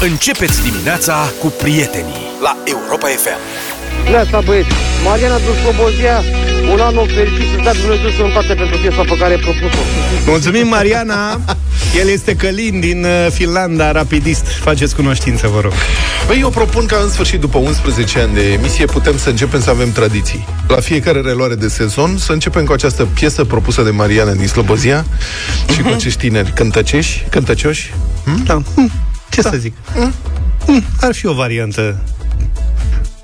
Începeți dimineața cu prietenii la Europa FM. Neața băieți, Mariana Duslobozia, un an nou fericit să-ți dea Dumnezeu sănătate pentru piesa pe care ai propus-o. Mulțumim, Mariana! El este Călin din uh, Finlanda, rapidist. Faceți cunoștință, vă rog. Băi, eu propun ca în sfârșit, după 11 ani de emisie, putem să începem să avem tradiții. La fiecare reluare de sezon, să începem cu această piesă propusă de Mariana din Slobozia și cu acești tineri cântăceși, cântăcioși. Da. Hm, Ce să zic? Hm, Ar fi o variantă.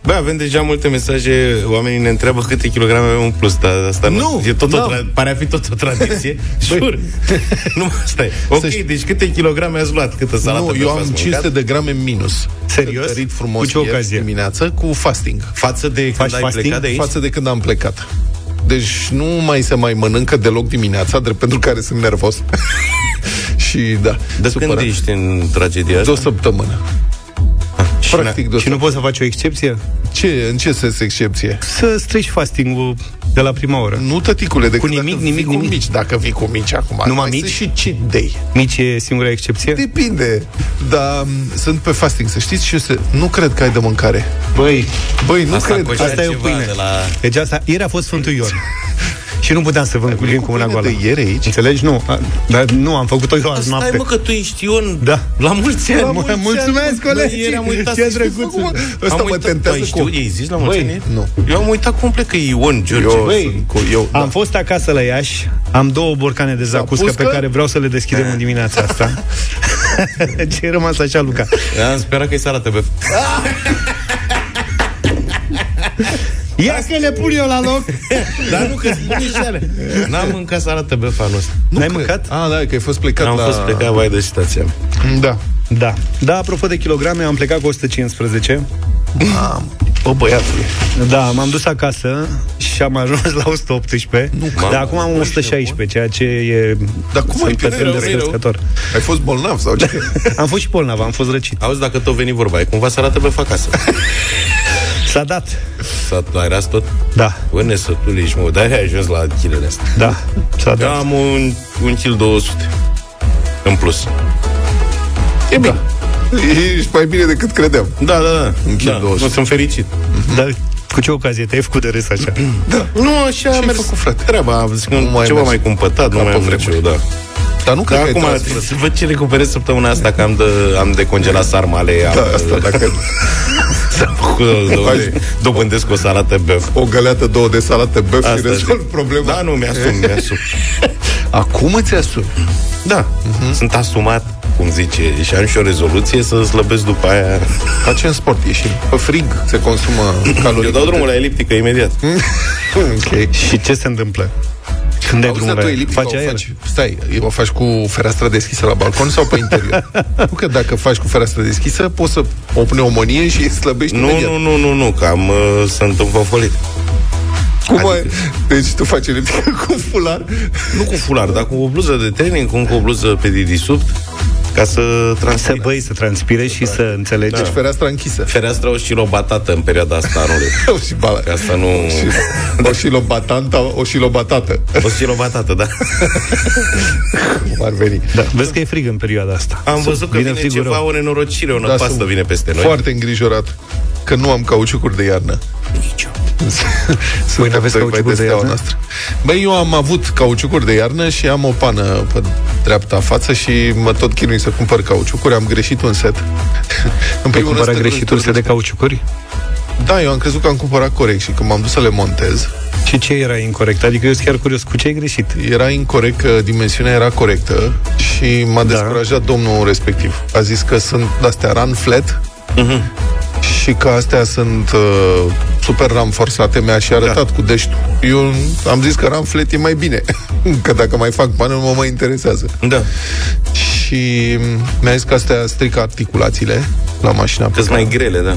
Bă, avem deja multe mesaje, oamenii ne întreabă câte kilograme avem în plus, dar asta nu, Nu, e tot o da. tra- pare a fi tot o tradiție. Jur. nu, stai. Ok, Să știi- deci câte kilograme ați luat? Câtă salată Nu, pe eu față am mâncat? 500 de grame minus. Serios? Cântărit frumos Cu ce ieri ocazie? dimineață cu fasting. Față de Faci când ai fasting? plecat de aici? Față de când am plecat. Deci nu mai se mai mănâncă deloc dimineața, drept pentru care sunt nervos. și da, De supărat. când ești în tragedia De asta? o săptămână. Și Practic de o Și nu poți să faci o excepție? Ce, în ce sens excepție? Să strici fasting-ul de la prima oră. Nu, tăticule, decât Cu nimic, dacă nimic, vii cu nimic? mici. Dacă vii cu mici acum. Numai mai mici? sunt și cheat day. Mici e singura excepție? Depinde. Dar m, sunt pe fasting, să știți și eu se... Nu cred că ai de mâncare. Băi, Băi, nu Asta cred. cu asta e o ceva pâine. de la... deci asta, ieri a fost Sfântul Ion. și nu puteam să vă încurcim cu cu una pâine goală. de ieri aici? Înțelegi? Nu. A, dar nu, am făcut-o eu azi Stai noapte. mă că tu ești Ion Da. La mulți ani La mulți Mulțumesc, ani, mă. colegi. Bă, Ieri am uitat Ce să- drăguț. Am Ăsta mă uitat. tentează Băi, cu- știu, ei zis la mulți Băi, ani? nu. Eu am uitat complet că e Ion George Eu, Băi, sunt cu, eu, Am da. fost acasă la Iași, am două borcane de zacuscă Zacuscă? pe care vreau să le deschidem în dimineața asta. Ce rămas așa, Luca? Am sperat că-i Sara TV Ia că le pun eu la loc! Dar nu, că spune și ale N-am mâncat Sara TV anul ăsta N-ai cred. mâncat? Ah, da, că ai fost plecat Am la... fost plecat, vai de situația mea. Da. Da. Da, apropo de kilograme, am plecat cu 115. Bă, băiatule. Da, m-am dus acasă și am ajuns la 118. Nu, dar acum am 116, ceea ce e... Dar cum ai sunt pierdut? extrem de Rău, rău. recunoscător. Ai fost bolnav sau ce? Am fost și bolnav, am fost răcit. Auzi, dacă tot veni vorba, e cumva Sara TV acasă S-a dat. S-a aeras tot? Da, Bă, nesătul ești, mă, dar ai ajuns la kilele astea da, s-a Eu dat. am un, un kil 200 În plus E bine. Ești mai bine decât credeam. Da, da, da, Un kil da 200. Nu, sunt fericit Dar cu ce ocazie te-ai făcut de râs așa? Nu, așa a Ce-ai mers făcut, frate? Treaba, zic, Nu mai ceva mers. mai cumpătat, nu Ca mai pe am vremuri. nicio, da. Dar nu cred Dar că acum, ai tras, frate. să văd ce recuperez săptămâna asta, că am de, am de congelat sarmale, am Da, asta, dacă s-am făcut, Faci- dobândesc o salată băf. o găleată, două de salată băf și Asta rezolv zic. problema. Da, nu, mi-asum, mi-asum. Acum îți asumi. Da, sunt asumat, cum zice, și am și o rezoluție să slăbesc după aia. Facem sport, ieșim. Pe frig se consumă calorii. Eu dau drumul la eliptică imediat. Ok. Și ce se întâmplă? Când dai Auzi, drumul dar la tu el? eliptică Faci o aer? faci, stai, o faci cu fereastra deschisă la balcon sau pe interior? nu că dacă faci cu fereastra deschisă, poți să o pneumonie și slăbești Nu, imediat. nu, nu, nu, nu, că am, uh, sunt înfofolit. Cum ai... Deci tu faci eliptică cu fular? Nu cu fular, dar cu o bluză de training, cu încă o bluză pe dedesubt, ca să Să transpire. băi, să transpire și să înțelegi. Deci fereastra închisă. Fereastra o șirobatată în perioada asta anului. O și bala. Ca asta nu... O și lobatanta, o și lobatată. O șirobatată, da. Cum ar veni. Da, vezi că e frig în perioada asta. Am văzut că vine, frigul ceva, rău. o nenorocire, o Da, năpastă sunt vine peste noi. Foarte îngrijorat că nu am cauciucuri de iarnă. Voi n-aveți cauciucuri de iarnă? Noastră. Băi, eu am avut cauciucuri de iarnă și am o pană pe dreapta față și mă tot chinui să cumpăr cauciucuri. Am greșit un set. în Ai cumpărat rând, greșit un set de cauciucuri? Da, eu am crezut că am cumpărat corect și când m-am dus să le montez, Și ce era incorrect? Adică eu sunt chiar curios cu ce ai greșit. era incorrect că dimensiunea era corectă și m-a Da. descurajat domnul respectiv. A zis că sunt astea run flat Mhm. Și că astea sunt uh, super ramforsate. Mi-a și arătat Da. cu deștul. Eu am zis că run flat e mai bine, că dacă mai fac bani nu mă mai interesează. Da, Și mi-a zis că astea strică articulațiile la mașina pe că sunt care- mai grele, da.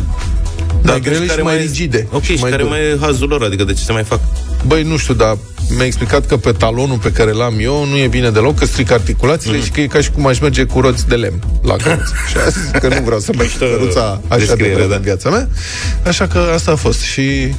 Mai grele și mai rigide. Ok, și și mai care dure. mai e hazul lor, adică de ce se mai fac? Băi, nu știu, dar mi-a explicat că pe talonul pe care l-am eu nu e bine deloc, că strică articulațiile mm. și că e ca și cum aș merge cu roți de lemn la căruță. și a zis că nu vreau să merg cu căruța așa de descriere, vreme da. în viața mea. Așa că asta a fost. Și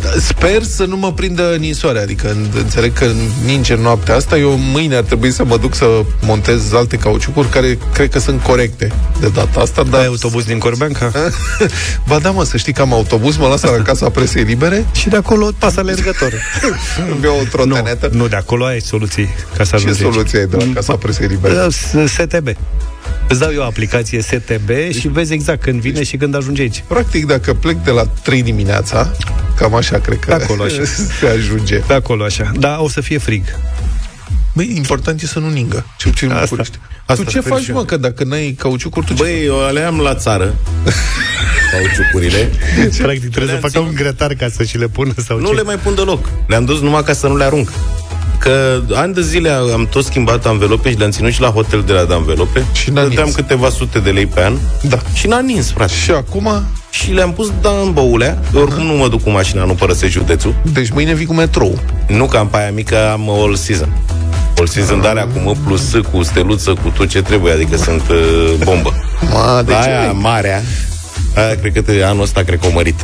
Da, Sper să nu mă prindă ninsoare, adică în- înțeleg că ninge noaptea asta, eu mâine ar trebui să mă duc să montez alte cauciucuri care cred că sunt corecte de data asta, Ai dar... autobuz din Corbeanca? ba da, mă, să știi că am autobuz, mă lasă la casa presei libere și de acolo pas alergător. îmi beau o trotenetă. nu, de acolo ai soluții ca să Ce ajungi aici. soluție ai de la casa presei libere? Da, S- STB. Îți dau eu o aplicație STB și vezi exact când vine și când ajunge aici. Practic, dacă plec de la 3 dimineața, cam așa cred că Pe acolo, așa. se ajunge. Pe acolo, așa. Da, o să fie frig. Băi, important e să nu ningă. Ce, ce Asta. Asta. Tu Asta ce sper faci, și eu. mă, că dacă n-ai cauciucuri, tu ce Băi, eu le am la țară. Cauciucurile. Practic trebuie să Le-am facă un grătar ca să și le pună sau Nu ce. le mai pun deloc. Le-am dus numai ca să nu le arunc. Că ani de zile am tot schimbat anvelope și le-am ținut și la hotel de la de anvelope. Și n-a Dădeam nins. câteva sute de lei pe an. Da. Și n-a nins, frate. Și acum, Și le-am pus da în băulea. Oricum nu mă duc cu mașina, nu părăsesc județul. deci mâine vii cu metrou. Nu ca în paia mică am all season. All season de alea cu M plus S, cu steluță, cu tot ce trebuie, adică sunt uh, bombă. Ma, de La ce? aia marea, aia cred că te, anul ăsta cred că o mărit.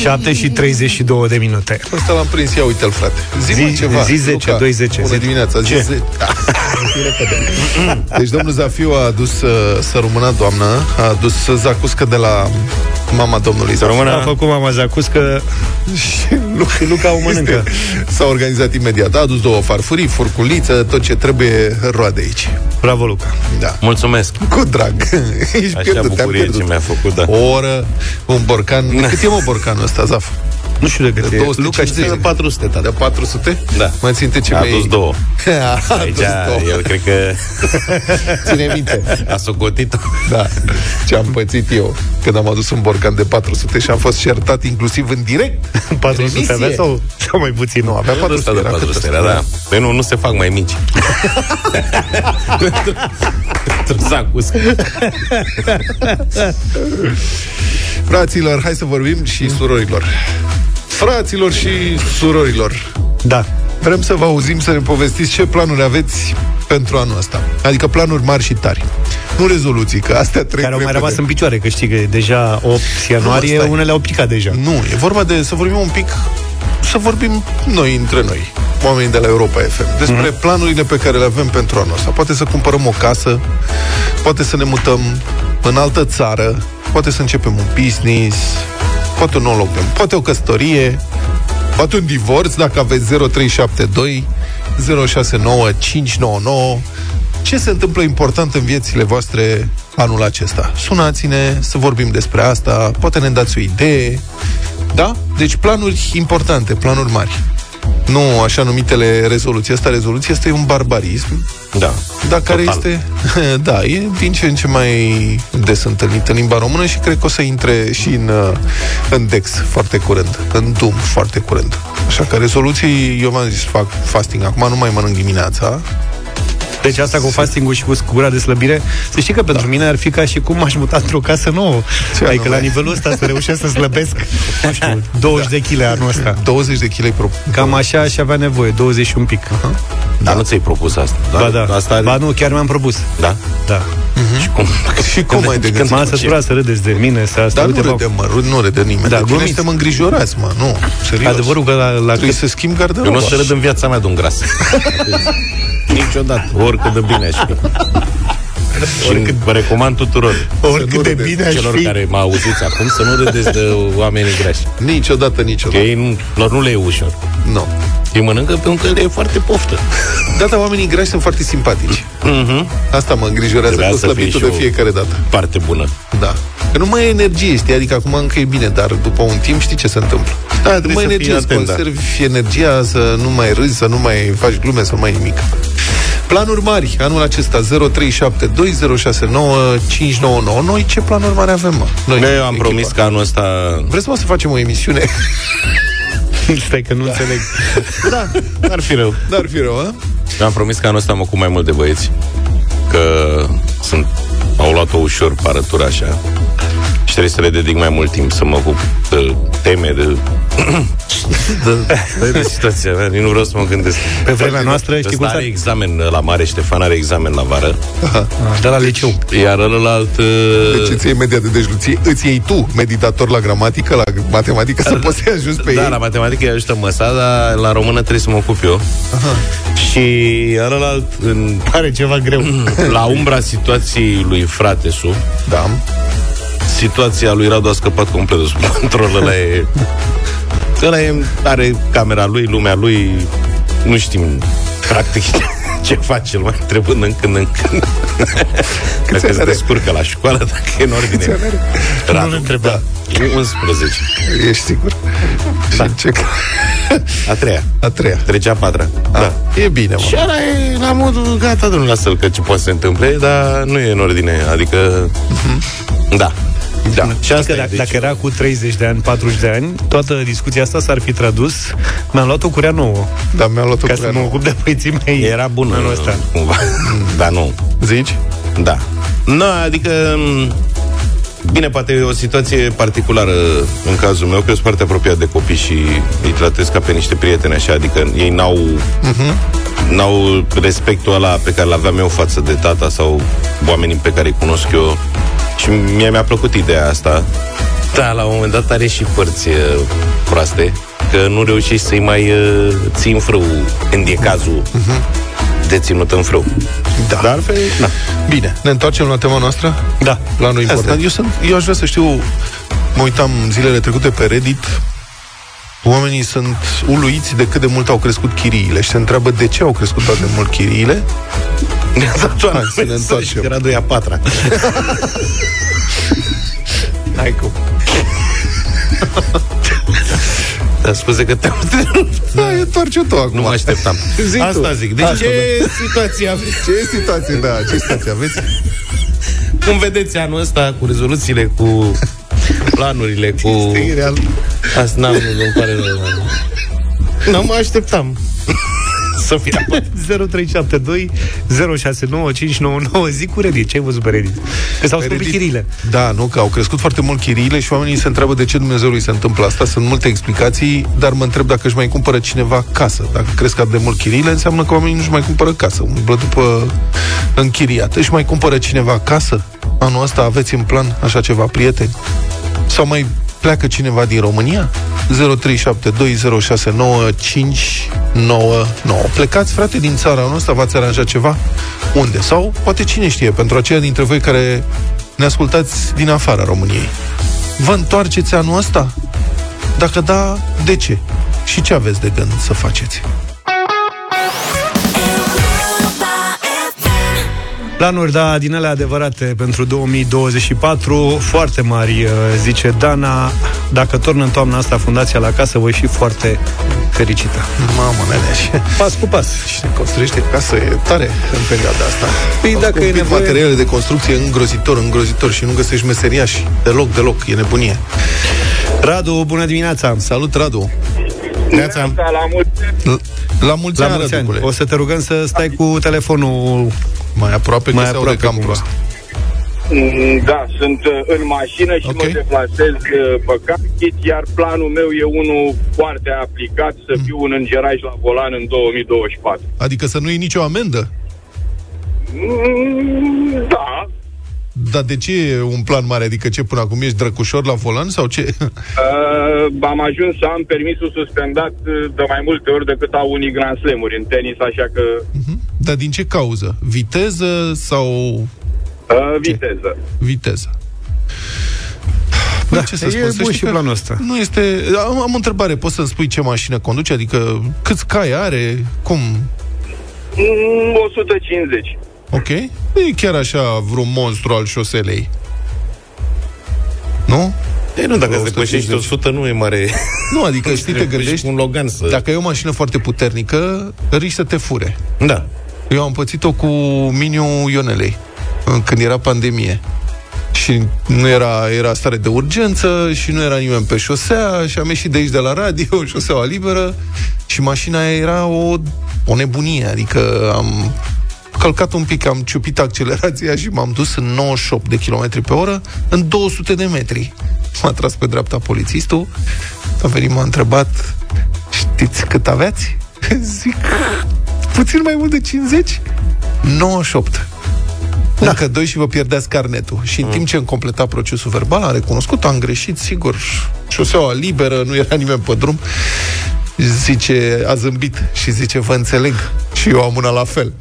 7 și 32 de minute. Ăsta l-am prins, ia uite-l, frate. Zi, Zi- mă, ceva. zi 10, Luca. 2 10, Bună zi. dimineața, zi Ce? 10. Zi repede. deci domnul Zafiu a adus uh, să rămână doamnă, a adus zacuscă de la mama domnului Zafiu. rămână- A făcut mama Zacuscă Și Luca, Luca o mănâncă. S-a organizat imediat. A adus două farfurii, furculiță, tot ce trebuie roade aici. Bravo, Luca. Da. Mulțumesc! Cu drag. Ești Așa pierdut, te-am bucurie ce pierdut. mi-a făcut, da. O oră, un borcan. De cât e mă borcanul ăsta, Zaf? Nu știu de cât De e. 250. Luca, știi? De 400, De tata. 400? Da. Mai ținte ce A mai adus două. A Aici, adus două. el cred că Ține minte. a socotit-o. Da, ce am pățit eu când am adus un borcan de 400 și am fost certat inclusiv în direct. 400 Emisie. avea sau, sau mai puțin? Nu, avea 400, de era 400 cât era, ăsta. da. Păi nu, nu se fac mai mici. Pentru zacus. Fraților, hai să vorbim și surorilor. Fraților și surorilor, Da. vrem să vă auzim să ne povestiți ce planuri aveți pentru anul ăsta. Adică planuri mari și tari. Nu rezoluții, că astea trec Care au mai repede. rămas în picioare, că știi că e deja 8 ianuarie, stai. unele au picat deja. Nu, e vorba de să vorbim un pic să vorbim noi între noi, oamenii de la Europa FM, despre mm-hmm. planurile pe care le avem pentru anul ăsta. Poate să cumpărăm o casă, poate să ne mutăm în altă țară, poate să începem un business, poate un nou loc de poate o căsătorie, poate un divorț, dacă aveți 0372 069 599 ce se întâmplă important în viețile voastre anul acesta. Sunați-ne să vorbim despre asta, poate ne dați o idee, da? Deci planuri importante, planuri mari. Nu așa numitele rezoluții. Asta rezoluție este un barbarism, Da. dar care Total. este, da, e din ce în ce mai des întâlnit în limba română și cred că o să intre și în, uh, în Dex foarte curând, în Doom foarte curând. Așa că rezoluții, eu v-am zis, fac fasting. Acum nu mai mănânc dimineața, Deci asta cu fasting și cu gura de slăbire, să știi că pentru mine ar fi ca și cum m-aș muta într-o casă nouă. Ce adică anume? la nivelul ăsta să reușesc să slăbesc, nu știu, 20 de kg anul ăsta. 20 de kg pro... Cam așa aș avea nevoie, 20 și un pic. Dar nu ți-ai propus asta. Ba da. Asta Ba nu, chiar mi-am propus. Da? Da. Și cum? Și cum ai de Când gândit? m-am săturat să râdeți de mine, să asta. Dar nu Uite, râde, mă, râd, nu râde nimeni. Da, Da, de tine glumiți. suntem îngrijorați, mă, nu, serios. Adevărul că la, la Trebuie cât, să schimb Eu garderoba. nu o să râd în viața mea de un gras. Niciodată. Oricât de bine aș fi. Și vă recomand tuturor oricât de râdeți. bine aș celor fi, care mă auziți acum să nu râdeți de oamenii grași. Niciodată, Că niciodată. ei nu, lor nu le e ușor. Nu. Ei mănâncă pentru că le e foarte poftă. Da, dar oamenii grași sunt foarte simpatici. Mm-hmm. Asta mă îngrijorează Trebuia cu să fie slăbitul și de o- fiecare dată. Parte bună. Da. Că nu mai e energie, știi? Adică acum încă e bine, dar după un timp știi ce se întâmplă. Da, nu trebuie mai să energie, fii să atent, da. conservi energia, să nu mai râzi, să nu mai faci glume, să nu mai nimic. Planuri mari, anul acesta 0372069599. Noi ce planuri mari avem, mă? Noi, Noi eu am echipa. promis că anul ăsta... Vreți, mă, să facem o emisiune? stai că nu înțeleg. Da, n-ar fi rău. N-ar fi rău, a? Eu am promis că anul ăsta mă ocup mai mult de băieți. Că sunt, au luat-o ușor parătura așa. Și trebuie să le dedic mai mult timp să mă ocup de teme, de... de, de, de situația mea, nici nu vreau să mă gândesc. Pe vremea noastră, știi cum Ăsta are s-a... examen la mare, Ștefan are examen la vară, De la liceu. iar ălălalt... uh, Deci îți iei media de dejluție, îți iei tu, meditator la gramatică, la matematică, să poți să-i ajuns pe da, ei. la matematică îi ajută măsa, dar la română trebuie să mă ocup eu. Aha. Și ălălalt, în, Pare ceva greu. la umbra situației lui Fratesu, Da. Situația lui Radu a scăpat complet de sub control. Ăla e... Ăla e, are camera lui, lumea lui, nu știm practic ce face, îl mai întrebând în când în când. dacă se are? descurcă la școală, dacă e în ordine. Radu, Nu-l întreba. da. 11. Ești sigur? Da. Și ce... A treia. A treia. Trecea a patra. Da. E bine, Și mă. ăla e la modul, gata, domnule, lasă-l că ce poate să se întâmple, dar nu e în ordine, adică... Da. Da. Și Știi asta că e, dacă, deci, dacă era cu 30 de ani, 40 de ani, toată discuția asta s-ar fi tradus. Mi-am luat o curea nouă, Dar mi-a luat o ca să curea mă nouă. ocup de băieții mei. era bună, anul ăsta. cumva. Dar nu. Zici? Da. Nu, adică... m, Bine, poate e o situație particulară în cazul meu, că eu sunt foarte apropiat de copii și îi tratez ca pe niște prieteni, așa, adică ei n-au, n-au respectul ăla pe care l-aveam eu față de tata sau oamenii pe care îi cunosc eu. Și mie mi-a plăcut ideea asta. Da, la un moment dat are și părți uh, proaste, că nu reușești să-i mai uh, ții în frâu, când e cazul de ținut în frâu. Da. Dar altfel, na. Bine, ne întoarcem la tema noastră? Da. La nu important. Asta. Eu, sunt, eu aș vrea să știu, mă uitam zilele trecute pe Reddit, oamenii sunt uluiți de cât de mult au crescut chiriile și se întreabă de ce au crescut atât de mult chiriile. Hai să ne întoarcem. Era doi a patra. Hai cu... Da, scuze că te-am întrerupt. Da, întoarce tu acum. Nu mă așteptam. Zi tu. Asta zic. Deci Asta, ce situație aveți? Ce situație, da, ce situație aveți? Cum vedeți anul ăsta cu rezoluțiile, cu planurile, cu... E real. Asta n-am, îmi pare rău. Nu mă așteptam. Să fie 0372 069599 Zi cu Reddit, ce ai văzut pe Reddit? Că s-au Pe scumpit Reddit- chirile Da, nu, că au crescut foarte mult chiriile și oamenii se întreabă de ce Dumnezeului se întâmplă asta. Sunt multe explicații, dar mă întreb dacă își mai cumpără cineva casă. Dacă cresc atât de mult chiriile, înseamnă că oamenii nu-și mai cumpără casă. Umblă după închiriat. Își mai cumpără cineva casă? Anul ăsta aveți în plan așa ceva, prieteni? Sau mai pleacă cineva din România? 0372069599 Plecați, frate, din țara noastră, v-ați aranjat ceva? Unde? Sau, poate cine știe, pentru aceia dintre voi care ne ascultați din afara României. Vă întoarceți anul ăsta? Dacă da, de ce? Și ce aveți de gând să faceți? Planuri, da, din ele adevărate pentru 2024 Foarte mari, uh, zice Dana Dacă torn în toamna asta fundația la casă Voi fi foarte fericită Mamă, nene, Pas cu pas Cine construiește casă e tare în perioada asta. Păi Au dacă e scumpit nevoie- materiale de construcție îngrozitor, îngrozitor și nu găsești meseriași. Deloc, deloc, e nebunie. Radu, bună dimineața Salut, Radu! Neața. la mulți L- La mulți La ani, mulți ani Răducule. O să te rugăm să stai cu telefonul Mai aproape, că Mai se aude aproape cam cumva. prost. Mm, Da, sunt uh, în mașină și Ok. mă deplasez uh, pe Carchit, iar planul meu e unul foarte aplicat, să fiu un îngeraj la volan în 2024. Adică să nu iei nicio amendă? Mm, Da, Dar de ce e un plan mare? Adică ce, până acum ești drăcușor la volan sau ce? uh, am ajuns să am permisul suspendat uh, de mai multe ori decât au unii Grand Slam-uri în tenis, așa că Dar din ce cauză? Viteză sau uh, viteză. viteză? Păi Da, ce să e spun? Să bun știi și că planul ăsta. Nu este... Am, am o întrebare. Poți să-mi spui ce mașină conduce? Adică câți cai are? Cum? Mm, 150. Ok? Nu e chiar așa vreun monstru al șoselei. Nu? Ei, nu, dacă îți 150. depășești 100, nu e mare... Nu, adică știi, te Trebuie și gândești cu un Logan să... Dacă ai o mașină foarte puternică, riști să te fure. Da. Eu am pățit-o cu Miniu Ionelei, în- când era pandemie. Și nu era, era stare de urgență și nu era nimeni pe șosea și am ieșit de aici de la radio, șoseaua liberă și mașina aia era o, o nebunie, adică am călcat un pic, am ciupit accelerația și m-am dus în 98 de km pe oră în 200 de metri. M-a tras pe dreapta polițistul, a venit, m-a întrebat, știți cât aveați? Zic, puțin mai mult de 50? 98. Da. Încă doi și vă pierdeați carnetul. Și în mm. timp ce îmi completa procesul verbal, am recunoscut, am greșit, sigur, șoseaua liberă, nu era nimeni pe drum. Zice, a zâmbit și zice, vă înțeleg. Și eu am una la fel.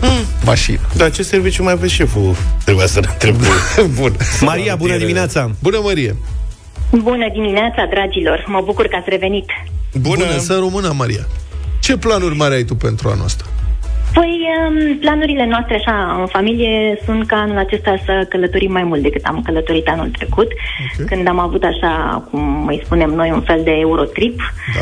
Mm. Mașină. Dar ce serviciu mai aveți șeful? Trebuia să ne întreb. Bun. Maria, bună dimineața! Bună, Marie! Bună dimineața, dragilor! Mă bucur că ați revenit. Bună, Bună să română, Maria! Ce planuri mari ai tu pentru anul ăsta? Păi, um, planurile noastre, așa, în familie, sunt ca anul acesta să călătorim mai mult decât am călătorit anul trecut, okay. când am avut așa, cum îi spunem noi, un fel de Eurotrip. Da.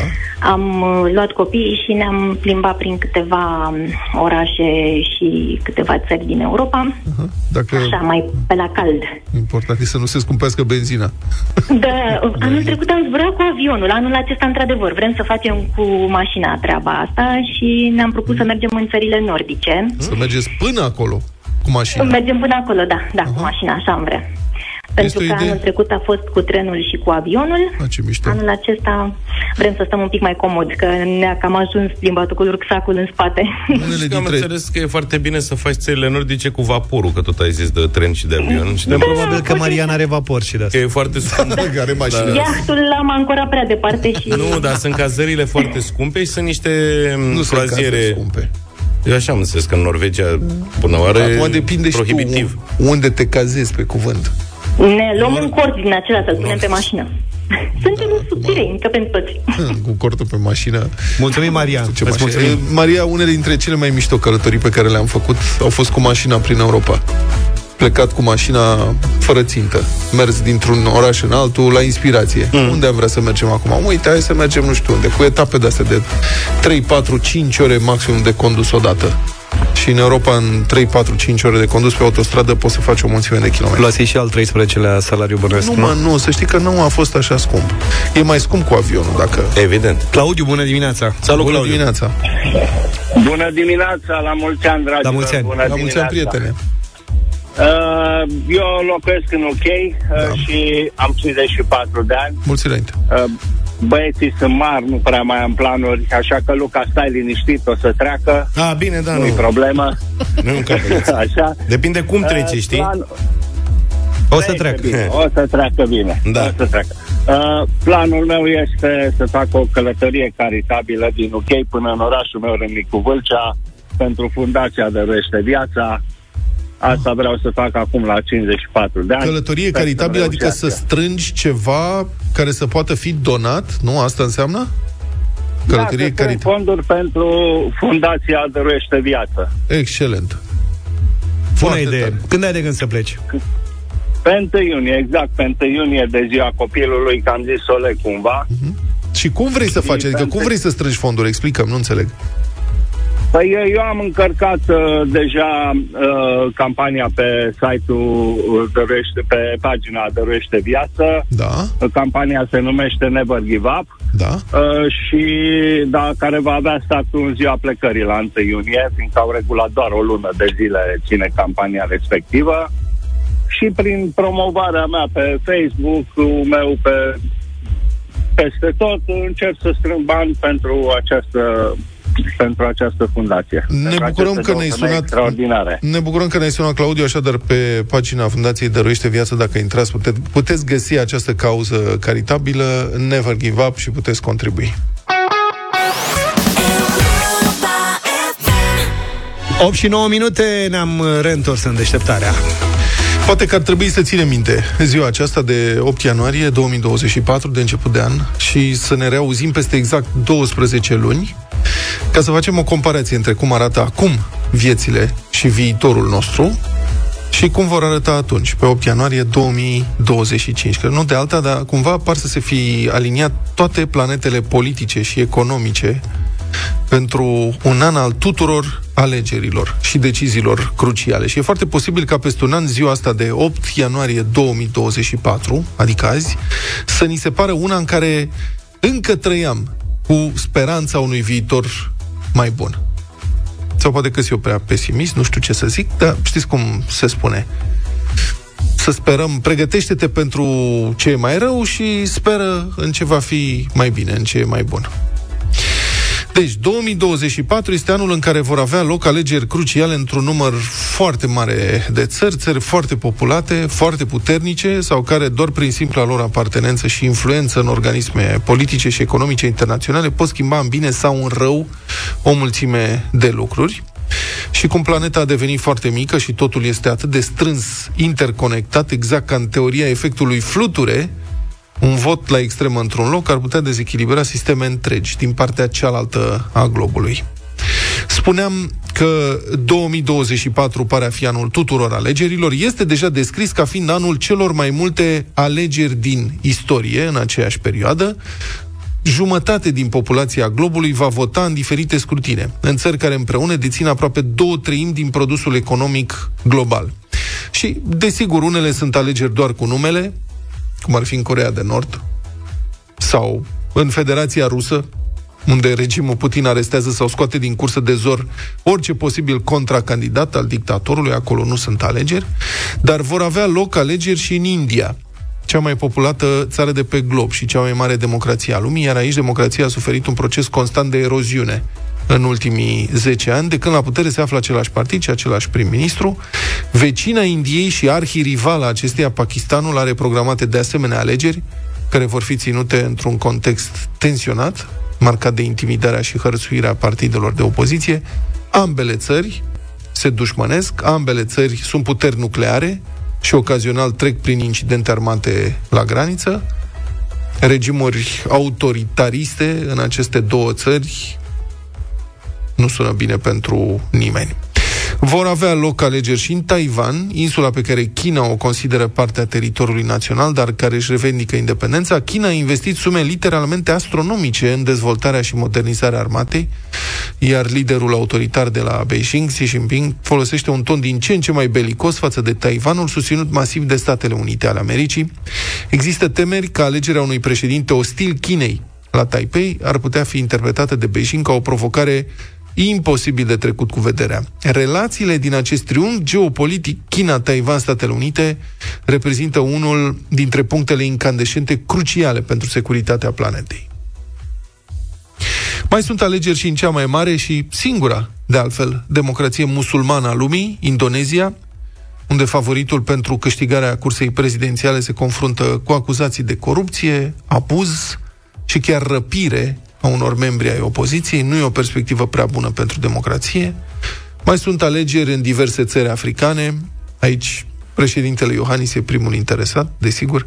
Am uh, luat copiii și ne-am plimbat prin câteva um, orașe și câteva țări din Europa. Uh-huh. Dacă... Așa, mai pe la cald. Important e să nu se scumpească benzina. Da, anul trecut am zburat cu avionul, anul acesta, într-adevăr, vrem să facem cu mașina treaba asta și ne-am propus mm. să mergem în țările nordice. Să mergeți până acolo cu mașina? Mergem până acolo, da, da, uh-huh. cu mașina, așa am vrea. Pentru că anul trecut a fost cu trenul și cu avionul. A, ce mișto. Anul acesta vrem să stăm un pic mai comod, că ne-a cam ajuns plimbatul cu rucsacul în spate. Unele dintre... Am înțeles că e foarte bine să faci țările nordice cu vaporul, că tot ai zis de tren și de avion. Și da, de probabil că Mariana are vapor și de asta. Că e foarte scump. Da, are mașină. Da. Iahtul l-am ancorat prea departe și... Nu, dar sunt cazările foarte scumpe și sunt niște nu croaziere... Sunt scumpe. Eu așa am înțeles că în Norvegia, până oară, Acum depinde prohibitiv. Și tu unde te cazezi pe cuvânt. Ne luăm un cort din acela să-l punem pe mașină. Suntem subțireni, că pentru toți. Cu cortul pe mașină. Mulțumim, Maria. Ce mulțumim. Maria, unele dintre cele mai mișto călătorii pe care le-am făcut au fost cu mașina prin Europa plecat cu mașina fără țintă, mers dintr-un oraș în altul la inspirație. Mm. Unde am vrea să mergem acum? Uite, hai să mergem nu știu unde, cu etape de astea de 3, 4, 5 ore maximum de condus odată. Și în Europa, în 3, 4, 5 ore de condus pe autostradă, poți să faci o mulțime de kilometri. Luați și al 13-lea salariu bănesc, nu? Mă, nu, să știi că nu a fost așa scump. E mai scump cu avionul, dacă... Evident. Claudiu, bună dimineața! Salut, bună Claudiu. dimineața! Bună dimineața, la mulți ani, dragi! La mulți ani! Bună la mulți ani, prietene! Uh, eu locuiesc în UK uh, da. și am 54 de ani. Mulți înainte. Uh, băieții sunt mari, nu prea mai am planuri, așa că Luca, stai liniștit, o să treacă. Ah, bine, da, nu-i nu. problemă. Nu așa. Depinde cum trece, uh, știi? Plan... O să treacă. Bine, o să treacă bine. Da. O să treacă. Uh, planul meu este să fac o călătorie caritabilă din UK până în orașul meu, Râmnicu Vâlcea, pentru fundația de Răște Viața, Asta vreau să fac acum la 54 de ani. Călătorie caritabilă, adică să strângi ceva care să poată fi donat, nu? Asta înseamnă? Călătorie da, caritabilă. fonduri pentru Fundația Dăruiește Viață. Excelent. Bună idee. Tare. Când ai de gând să pleci? Pe 1 iunie, exact, pe 1 iunie de ziua copilului, că am zis-o le cumva. Uh-huh. Și cum vrei să faci? Adică cum vrei să strângi fonduri? Explicăm, nu înțeleg. Păi eu am încărcat uh, deja uh, campania pe site-ul Dăruiește, pe pagina Dăruiește Viață. Da. Campania se numește Never Give Up. Da. Uh, și da, care va avea startul în ziua plecării la 1 iunie, fiindcă au regulat doar o lună de zile ține campania respectivă. Și prin promovarea mea pe Facebook-ul meu, pe peste tot, încerc să strâng bani pentru această pentru această fundație. Ne bucurăm că ne-ai sunat. Ne bucurăm că ne-ai sunat, Claudiu, așadar pe pagina Fundației Dăruiește Viață, dacă intrați, puteți, puteți găsi această cauză caritabilă, Never Give Up și puteți contribui. 8 și 9 minute ne-am reîntors în deșteptarea. Poate că ar trebui să ținem minte ziua aceasta de 8 ianuarie 2024, de început de an, și să ne reauzim peste exact 12 luni, ca să facem o comparație între cum arată acum viețile și viitorul nostru și cum vor arăta atunci, pe 8 ianuarie 2025. Că nu de alta, dar cumva par să se fi aliniat toate planetele politice și economice pentru un an al tuturor alegerilor și deciziilor cruciale. Și e foarte posibil ca peste un an, ziua asta de 8 ianuarie 2024, adică azi, să ni se pară una în care încă trăiam cu speranța unui viitor mai bun. Să Sau poate că eu prea pesimist, nu știu ce să zic, dar știți cum se spune. Să sperăm, pregătește-te pentru ce e mai rău și speră în ce va fi mai bine, în ce e mai bun. Deci, 2024 este anul în care vor avea loc alegeri cruciale într-un număr foarte mare de țări, țări foarte populate, foarte puternice, sau care doar prin simpla lor apartenență și influență în organisme politice și economice internaționale pot schimba în bine sau în rău o mulțime de lucruri. Și cum planeta a devenit foarte mică și totul este atât de strâns interconectat, exact ca în teoria efectului fluture, un vot la extremă într-un loc ar putea dezechilibra sisteme întregi din partea cealaltă a globului. Spuneam că 2024 pare a fi anul tuturor alegerilor, este deja descris ca fiind anul celor mai multe alegeri din istorie în aceeași perioadă. Jumătate din populația globului va vota în diferite scrutine, în țări care împreună dețin aproape două treimi din produsul economic global. Și, desigur, unele sunt alegeri doar cu numele, cum ar fi în Corea de Nord, sau în Federația Rusă, unde regimul Putin arestează sau scoate din cursă de zor orice posibil contracandidat al dictatorului, acolo nu sunt alegeri, dar vor avea loc alegeri și în India, cea mai populată țară de pe glob și cea mai mare democrație a lumii, iar aici democrația a suferit un proces constant de eroziune în ultimii 10 ani, de când la putere se află același partid și același prim-ministru. Vecina Indiei și arhirivala acesteia, Pakistanul, are programate de asemenea alegeri, care vor fi ținute într-un context tensionat, marcat de intimidarea și hărțuirea partidelor de opoziție. Ambele țări se dușmănesc, ambele țări sunt puteri nucleare și ocazional trec prin incidente armate la graniță. Regimuri autoritariste în aceste două țări nu sună bine pentru nimeni. Vor avea loc alegeri și în Taiwan, insula pe care China o consideră parte a teritoriului național, dar care își revendică independența. China a investit sume literalmente astronomice în dezvoltarea și modernizarea armatei, iar liderul autoritar de la Beijing, Xi Jinping, folosește un ton din ce în ce mai belicos față de Taiwanul, susținut masiv de Statele Unite ale Americii. Există temeri că alegerea unui președinte ostil Chinei la Taipei ar putea fi interpretată de Beijing ca o provocare imposibil de trecut cu vederea. Relațiile din acest triunghi geopolitic, China, Taiwan, Statele Unite, reprezintă unul dintre punctele incandescente cruciale pentru securitatea planetei. Mai sunt alegeri și în cea mai mare și singura, de altfel, democrație musulmană a lumii, Indonezia, unde favoritul pentru câștigarea cursei prezidențiale se confruntă cu acuzații de corupție, abuz și chiar răpire a unor membri ai opoziției, nu e o perspectivă prea bună pentru democrație. Mai sunt alegeri în diverse țări africane, aici președintele Iohannis e primul interesat, desigur,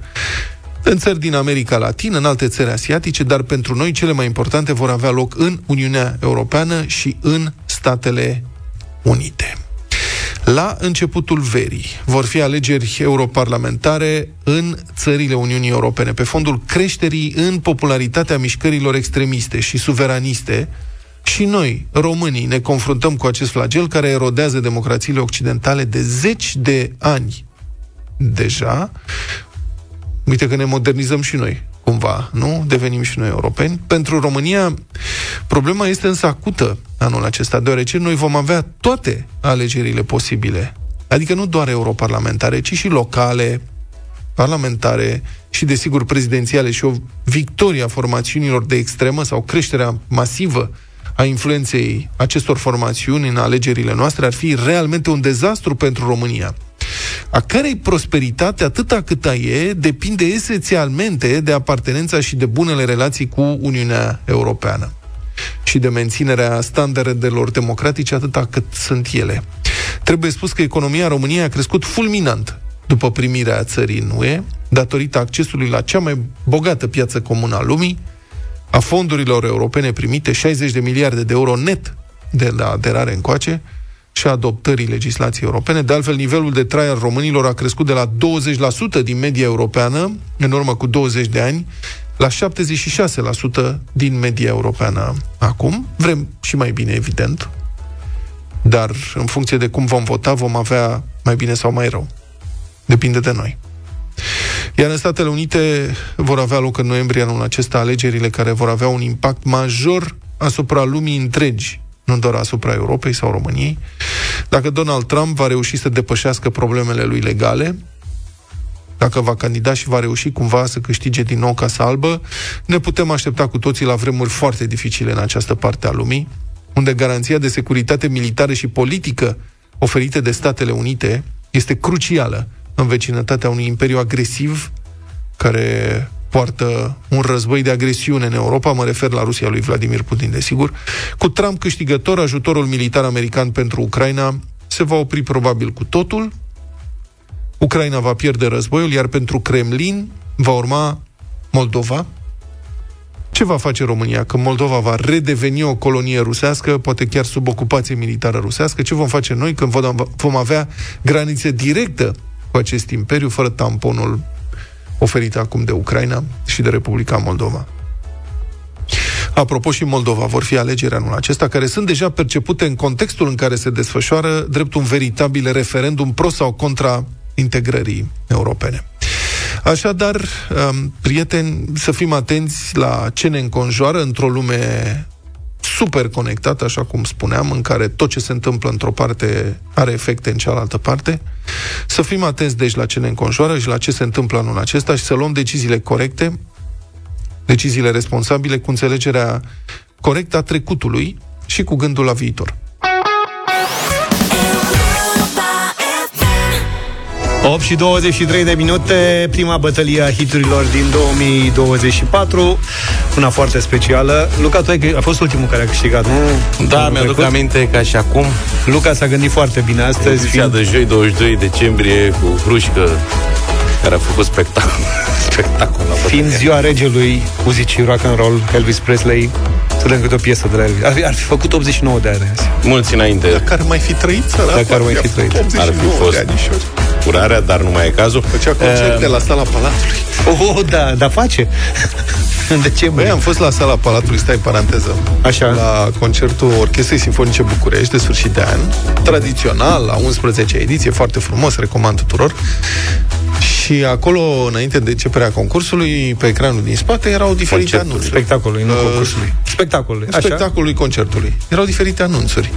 în țări din America Latină, în alte țări asiatice, dar pentru noi cele mai importante vor avea loc în Uniunea Europeană și în Statele Unite. La începutul verii vor fi alegeri europarlamentare în țările Uniunii Europene, pe fondul creșterii în popularitatea mișcărilor extremiste și suveraniste, și noi, românii, ne confruntăm cu acest flagel care erodează democrațiile occidentale de zeci de ani deja. Uite că ne modernizăm și noi, cumva, nu? Devenim și noi europeni. Pentru România, problema este însă acută anul acesta, deoarece noi vom avea toate alegerile posibile. Adică nu doar europarlamentare, ci și locale, parlamentare și, desigur, prezidențiale și o victorie a formațiunilor de extremă sau creșterea masivă a influenței acestor formațiuni în alegerile noastre ar fi realmente un dezastru pentru România a cărei prosperitate, atâta cât a e, depinde esențialmente de apartenența și de bunele relații cu Uniunea Europeană și de menținerea standardelor democratice atâta cât sunt ele. Trebuie spus că economia României a crescut fulminant după primirea țării în UE, datorită accesului la cea mai bogată piață comună a lumii, a fondurilor europene primite, 60 de miliarde de euro net de la aderare încoace, și a adoptării legislației europene. De altfel, nivelul de trai al românilor a crescut de la 20% din media europeană, în urmă cu 20 de ani, la 76% din media europeană acum. Vrem și mai bine, evident, dar în funcție de cum vom vota, vom avea mai bine sau mai rău. Depinde de noi. Iar în Statele Unite vor avea loc în noiembrie anul acesta alegerile care vor avea un impact major asupra lumii întregi nu doar asupra Europei sau României, dacă Donald Trump va reuși să depășească problemele lui legale, dacă va candida și va reuși cumva să câștige din nou Casa Albă, ne putem aștepta cu toții la vremuri foarte dificile în această parte a lumii, unde garanția de securitate militară și politică oferite de Statele Unite este crucială în vecinătatea unui imperiu agresiv care poartă un război de agresiune în Europa, mă refer la Rusia lui Vladimir Putin, desigur. Cu Trump câștigător, ajutorul militar american pentru Ucraina se va opri probabil cu totul. Ucraina va pierde războiul, iar pentru Kremlin va urma Moldova. Ce va face România? Că Moldova va redeveni o colonie rusească, poate chiar sub ocupație militară rusească. Ce vom face noi când vom avea granițe directă cu acest imperiu, fără tamponul oferite acum de Ucraina și de Republica Moldova. Apropo, și Moldova vor fi alegeri anul acesta, care sunt deja percepute în contextul în care se desfășoară drept un veritabil referendum pro sau contra integrării europene. Așadar, um, prieteni, să fim atenți la ce ne înconjoară într-o lume super conectat, așa cum spuneam, în care tot ce se întâmplă într-o parte are efecte în cealaltă parte. Să fim atenți, deci, la ce ne înconjoară și la ce se întâmplă anul acesta și să luăm deciziile corecte, deciziile responsabile, cu înțelegerea corectă a trecutului și cu gândul la viitor. 8 și 23 de minute, prima bătălie a hiturilor din 2024, una foarte specială. Luca, tu ai, a fost ultimul care a câștigat, nu? Da, mi-aduc trecut. aminte ca și acum. Luca s-a gândit foarte bine astăzi. Fiind... de joi 22 decembrie cu Hrușcă, care a făcut spectacol. spectacol Fiind ziua regelui muzicii rock and roll, Elvis Presley, să dăm câte o piesă de la Elvis. Ar fi, ar fi făcut 89 de ani azi. Mulți înainte. Dacă ar mai fi trăit, Dacă ar mai fi trăit. Ar fi fost curarea, dar nu mai e cazul. Făcea concerte uh, la sala Palatului. Oh, da, da face. De ce, băi? am fost la sala Palatului, stai paranteză. Așa. La concertul Orchestrei Sinfonice București de sfârșit de an, tradițional, la 11 ediție, foarte frumos, recomand tuturor. Și acolo, înainte de începerea concursului, pe ecranul din spate, erau diferite Concertul, anunțuri. Spectacolului, nu uh, concursului. Spectacolului, așa? Spectacolului concertului. Erau diferite anunțuri.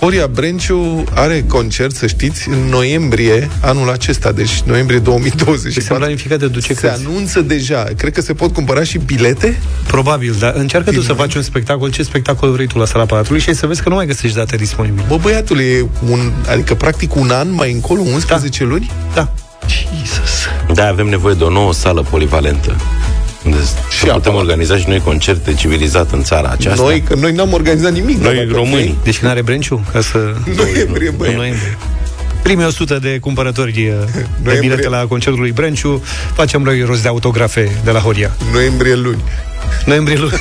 Horia Brenciu are concert, să știți, în noiembrie anul acesta, deci noiembrie 2024. Se planificat de duce Se anunță deja. Cred că se pot cumpăra și bilete? Probabil, dar încearcă Din tu să faci un spectacol. Ce spectacol vrei tu la sala Palatului și să vezi că nu mai găsești date disponibile. Bă, băiatul, e un, adică practic un an mai încolo, 11 da. luni? Da. Jesus. Da, avem nevoie de o nouă sală polivalentă. Unde și putem apă. organiza și noi concerte civilizat în țara aceasta. Noi, că noi n-am organizat nimic. Noi români. Deci când are Brenciu? Ca să... Noiembrie, băi. noiembrie primii 100 de cumpărători uh, de bilete la concertul lui Brenciu, facem noi rost de autografe de la Horia. Noiembrie luni. Noiembrie luni.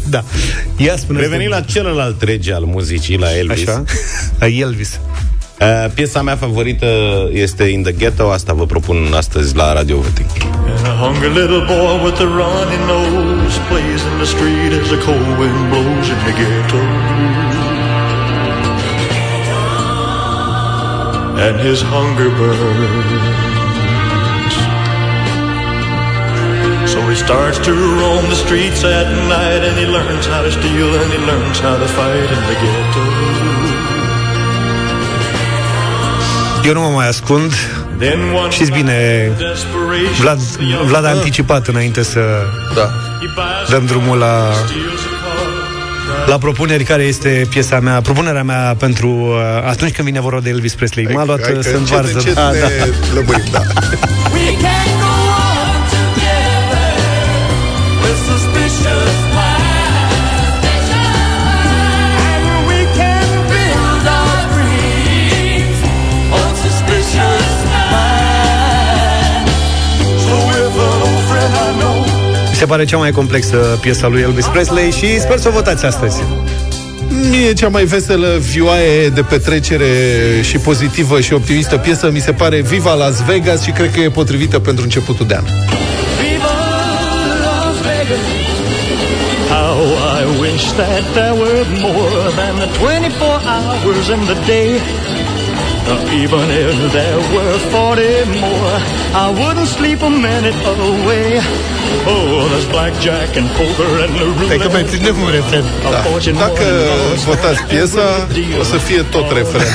da. Ia spune Revenim la celălalt rege al muzicii, la Elvis. Așa? La Elvis. Uh, piesa mea favorită este In the Ghetto, asta vă propun astăzi la Radio Voting. And a hungry little boy with a runny nose plays in the street as the cold wind blows in the ghetto. And his hunger burns. So he starts to roam the streets at night and he learns how to steal and he learns how to fight in the ghetto. Eu nu mă mai ascund Știți bine Vlad, Vlad a anticipat înainte să da. Dăm drumul la la propuneri care este piesa mea, propunerea mea pentru uh, atunci când vine vorba de Elvis Presley. M-a luat să-mi varză. Încet, ah, da. lăbărim, da. se pare cea mai complexă piesa lui Elvis Presley și sper să o votați astăzi. Mie cea mai veselă vioaie de petrecere și pozitivă și optimistă piesă mi se pare Viva Las Vegas și cred că e potrivită pentru începutul de an. Viva Las Vegas How I wish that there were more than the 24 hours in the day Even if there were 40 more, I wouldn't sleep a minute away. Oh, there's blackjack and poker and the Stai că mai prindem un refren. Da. Dacă votați piesa, o să fie tot refrenul.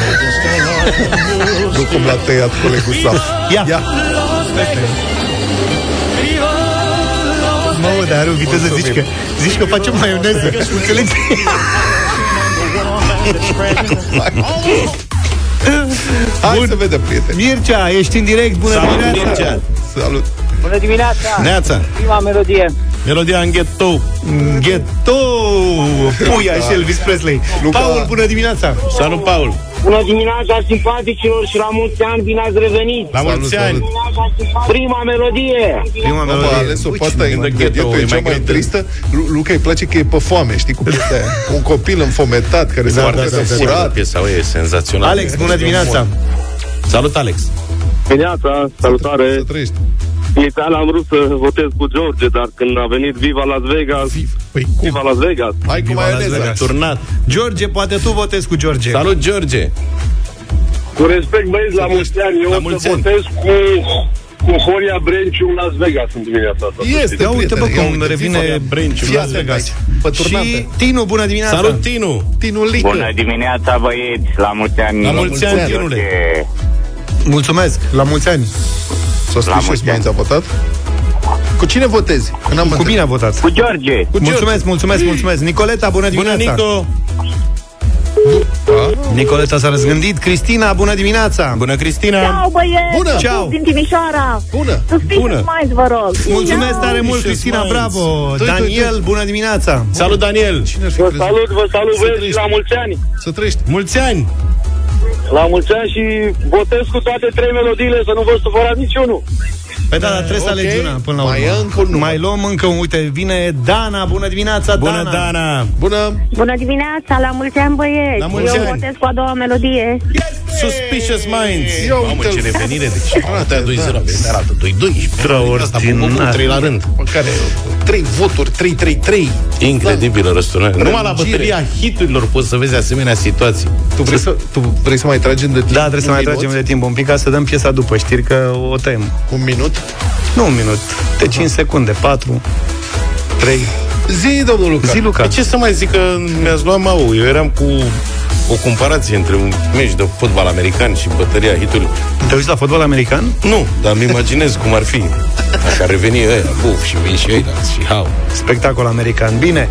nu cum l-a tăiat colegul Saf. Ia! Ia. Mă, dar are o viteză, zici că, zici că facem maioneză. Înțelegi? Hai Bun. să vedem, prieteni. Mircea, ești în direct, bună Salut, dimineața! Mircea. Salut. Bună dimineața! Neața. Prima melodie. Melodia în ghetto. Ghetto! Puia și Elvis Presley. Luca. Paul, bună dimineața! Salut, Paul. Bună dimineața, simpaticilor, și la mulți ani bine ați revenit! La mulți Salut, ani. Prima melodie! Prima Mă, a melodie. ales o Uite, pasta in the în ghetto, ghetto, e e cea mai mai greu. tristă. Lu- Luca îi place că e pe foame, știi cum este aia? Un copil înfometat care se Da, aruncă da, de da, da. furat. Piesa e senzațională. Alex, bună dimineața! Salut, Alex. Dimineața, salutare. Să trăiești. Inițial am vrut să votez cu George, dar când a venit Viva Las Vegas, Păi cum? Viva Las Vegas. Hai cu Viva Las maioneza. Vegas. Turnat. George, poate tu votezi cu George. Salut, George. Cu respect, băieți, la mulți ani, eu La o mulți să ani. votez cu, cu Horia Brenciu în Las Vegas în dimineața asta. să Este, Ia uite, bă, prietene, ia cum uite, revine Viva Brenciu, Fii Las atent Vegas. aici, păturnată. Și Tinu, bună dimineața! Salut, Tinu. Tinulică. Bună dimineața, băieți! La mulți ani! La mulți ani, Tinule. Mulțumesc, la mulți ani! Sospișios mulți mai a votat? Cu cine votezi? Că n-am Cu înțeles. bine a votat. Cu George! Cu George. Mulțumesc, mulțumesc, mulțumesc. Nicoleta, bună Bună, dimineața! Nico. Nicoleta s-a răzgândit. Cristina, bună dimineața! Bună, Cristina. Ciao, băieți! Bună! Ciao! Din Timișoara! Bună! Suspicious Bună! Minds, vă rog! Mulțumesc Ciao! tare mult, Vicious Cristina, Minds. bravo! Doi, doi, Daniel, bună dimineața! Salut, Daniel. Cine ar fi Vă crezut? salut, vă salut, Să băieți, și trăiești. la mulți ani. Să trăiești. Mulți ani. La mulți ani și votez cu toate trei melodiile, să nu vă supărați niciunul. Păi da, dar trebuie să ok. alegi una până la Mai urmă. e încă un număr. Mai luăm încă un, uite, vine Dana, bună dimineața, Bună, Dana! Dana. Bună! Bună dimineața, la mulți ani, băieți! La mulți Eu ani. votez cu a doua melodie. Suspicious Minds. Ia Mamă, uite-l. ce revenire. Deci, arată 2-0, da. vezi, arată 2-2. Extraordinar. 3 la rând. Pe care trei voturi, 3-3-3. Incredibilă răsturnare. Numai la Prelungire. bătălia hiturilor poți să vezi asemenea situații. Tu vrei să, tu vrei să mai tragem de timp? Da, trebuie să un mai minut? tragem de timp un pic ca să dăm piesa după. Știri că o tăiem. Un minut? Nu un minut, de 5 secunde, 4, 3. Zi, domnul Luca. Zi, Luca. Pe ce să mai zic că mi-ați luat mau? Eu eram cu o comparație între un meci de fotbal american și bătălia hitului. Te uiți la fotbal american? Nu, dar îmi imaginez cum ar fi. Dacă ar reveni ăia, buf, și vin și ăia, și hau. Spectacol american. Bine.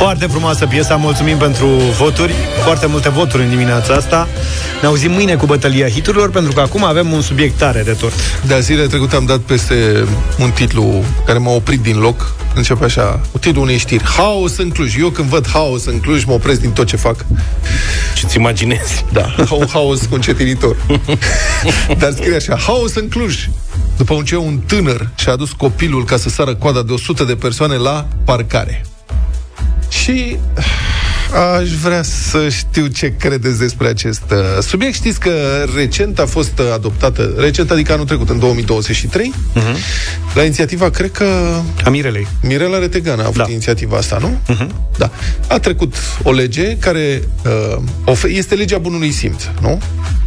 Foarte frumoasă piesa, mulțumim pentru voturi. Foarte multe voturi în dimineața asta. Ne auzim mâine cu bătălia hiturilor Pentru că acum avem un subiect tare de tot De zile trecute am dat peste un titlu care m-a oprit din loc. Începe așa, titlul unei știri Haos în Cluj. Eu când văd haos în Cluj mă opresc din tot ce fac. Ce-ți imaginezi. Da, un haos cu încetinitor. Dar scrie așa Haos în Cluj. După ce un tânăr și-a adus copilul ca să sară coada de 100 de persoane la parcare. Și Aș vrea să știu ce credeți despre acest uh, subiect. Știți că recent a fost uh, adoptată, recent adică anul trecut, în 2023, uh-huh. la inițiativa, cred că... A Mirelei. Mirela Retegan a avut da. inițiativa asta, nu? Uh-huh. Da. A trecut o lege care uh, este legea bunului simț, nu?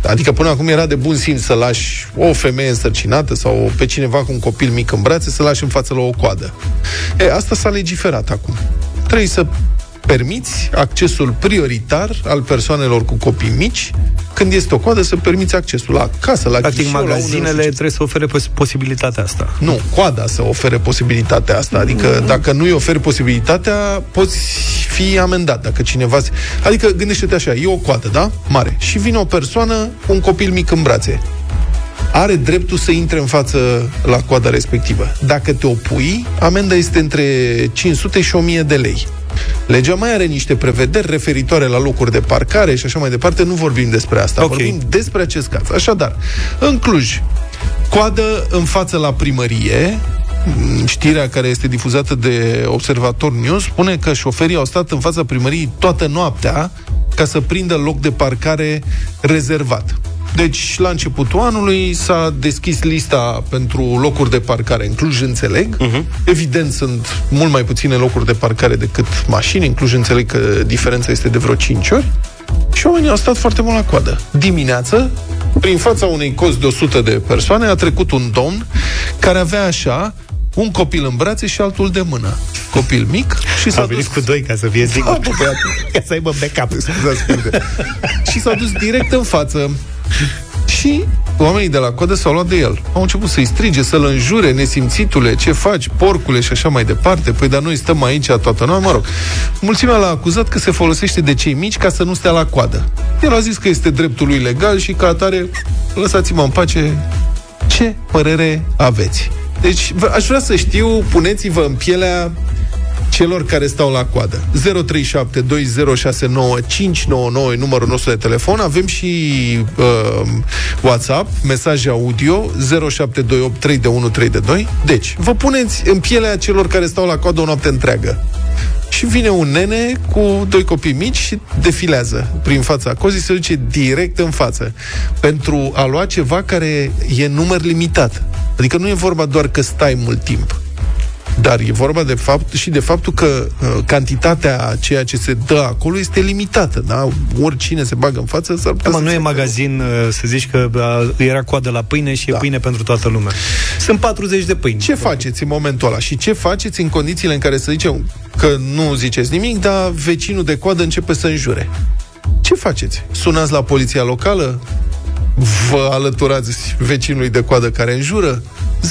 Adică până acum era de bun simț să lași o femeie însărcinată sau pe cineva cu un copil mic în brațe să lași în față la o coadă. E, asta s-a legiferat acum. Trebuie să permiți accesul prioritar al persoanelor cu copii mici când este o coadă să permiți accesul la casă, la Practic, ghișeu, magazinele la trebuie să ofere pos- posibilitatea asta. Nu, coada să ofere posibilitatea asta. Adică mm. dacă nu-i oferi posibilitatea, poți fi amendat. Dacă cineva... Adică gândește-te așa, e o coadă, da? Mare. Și vine o persoană cu un copil mic în brațe are dreptul să intre în față la coada respectivă. Dacă te opui, amenda este între 500 și 1000 de lei. Legea mai are niște prevederi referitoare la locuri de parcare și așa mai departe. Nu vorbim despre asta, okay. vorbim despre acest caz. Așadar, în Cluj, coadă în față la primărie, știrea care este difuzată de Observator News spune că șoferii au stat în fața primăriei toată noaptea ca să prindă loc de parcare rezervat. Deci, la începutul anului s-a deschis lista pentru locuri de parcare în Cluj, înțeleg. Uh-huh. Evident, sunt mult mai puține locuri de parcare decât mașini. În Cluj, înțeleg că diferența este de vreo 5 ori. Și oamenii au stat foarte mult la coadă. Dimineață, prin fața unei cozi de 100 de persoane, a trecut un domn care avea așa un copil în brațe și altul de mână. Copil mic și s-a a venit dus... cu doi ca să fie sigur. Da, bă, ca să aibă backup. și s-a dus direct în față. Și oamenii de la codă s-au luat de el. Au început să-i strige, să-l înjure, nesimțitule, ce faci, porcule și așa mai departe. Păi, dar noi stăm aici toată noaptea, mă rog. Mulțimea l-a acuzat că se folosește de cei mici ca să nu stea la coadă. El a zis că este dreptul lui legal și ca atare, lăsați-mă în pace. Ce părere aveți? Deci, aș vrea să știu, puneți-vă în pielea celor care stau la coadă. 0372069599 numărul nostru de telefon. Avem și uh, WhatsApp, mesaje audio 07283132. Deci, vă puneți în pielea celor care stau la coadă o noapte întreagă. Și vine un nene cu doi copii mici și defilează prin fața cozii, se duce direct în față pentru a lua ceva care e număr limitat. Adică nu e vorba doar că stai mult timp. Dar e vorba de fapt și de faptul că uh, cantitatea ceea ce se dă acolo este limitată, da? Oricine se bagă în față s-ar putea da, mă, nu e magazin uh, să zici că uh, era coadă la pâine și da. e pâine pentru toată lumea. Sunt 40 de pâini. Ce faceți în momentul ăla? Și ce faceți în condițiile în care să zicem că nu ziceți nimic, dar vecinul de coadă începe să înjure? Ce faceți? Sunați la poliția locală? Vă alăturați vecinului de coadă care înjură? 0372069599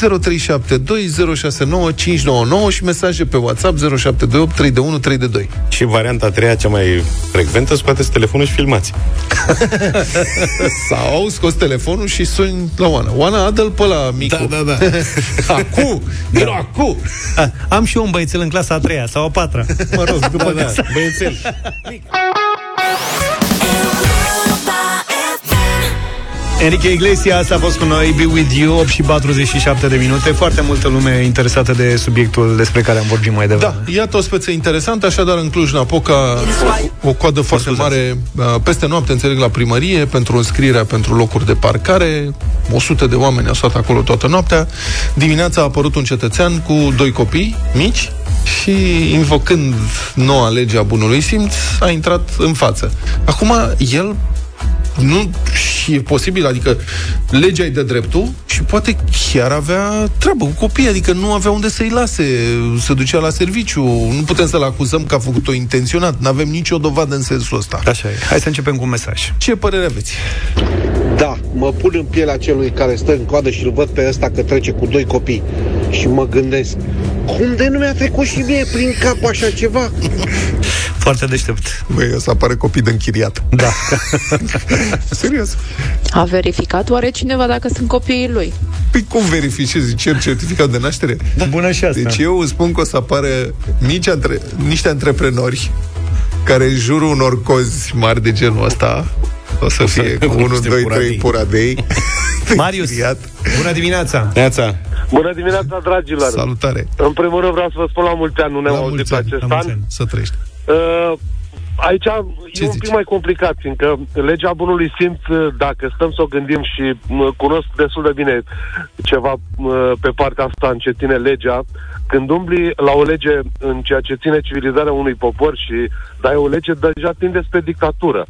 și mesaje pe WhatsApp 0728 312 Și varianta a treia, cea mai frecventă, scoateți telefonul și filmați. Sau scos telefonul și suni la Oana. Oana, adă-l pe la micu. Da, da, da. acu! Vino da. acu! A, am și eu un băiețel în clasa a treia sau a patra. Mă rog, după da, da. Băiețel. Enrique Iglesias a fost cu noi Be With You, 8 și 47 de minute. Foarte multă lume interesată de subiectul Despre care am vorbit mai devreme. Da, iată o speță interesantă Așadar în Cluj-Napoca O, o coadă foarte mare uh, Peste noapte, înțeleg, la primărie Pentru înscrierea pentru locuri de parcare. 100 de oameni au stat acolo toată noaptea. Dimineața a apărut un cetățean Cu doi copii mici și invocând noua lege a bunului simț, a intrat în față. Acum, el nu și e posibil, adică legea îi dă dreptul și poate chiar avea treabă cu copii, adică nu avea unde să-i lase, să ducea la serviciu. Nu putem să-l acuzăm că a făcut-o intenționat, nu avem nicio dovadă în sensul ăsta. Așa e. Hai să începem cu un mesaj. Ce părere aveți? Da, mă pun în pielea celui care stă în coadă și îl văd pe ăsta că trece cu doi copii și mă gândesc, cum de nu mi-a trecut și mie prin cap așa ceva? Foarte deștept. Băi, o să apară copii de închiriat. Da. Serios. A verificat oare cineva dacă sunt copiii lui? Păi cum verifici? Cer certificat de naștere? Da. Bună și asta. Deci eu îți spun că o să apară mici antre- niște antreprenori care în jurul unor cozi mari de genul ăsta o să fie cu 1, 2, 3 puradei. Marius, bună dimineața! Neața! Bună dimineața, dragilor! Salutare! În primul rând vreau să vă spun la mulți ani, nu ne-am auzit pe acest an. Să trăiești. Uh, aici Ce e un pic mai complicat, fiindcă legea bunului simț, uh, dacă stăm să o gândim și uh, cunosc destul de bine ceva uh, pe partea asta în ce ține legea, când umbli la o lege în ceea ce ține civilizarea unui popor și dai o lege, deja tinde spre dictatură.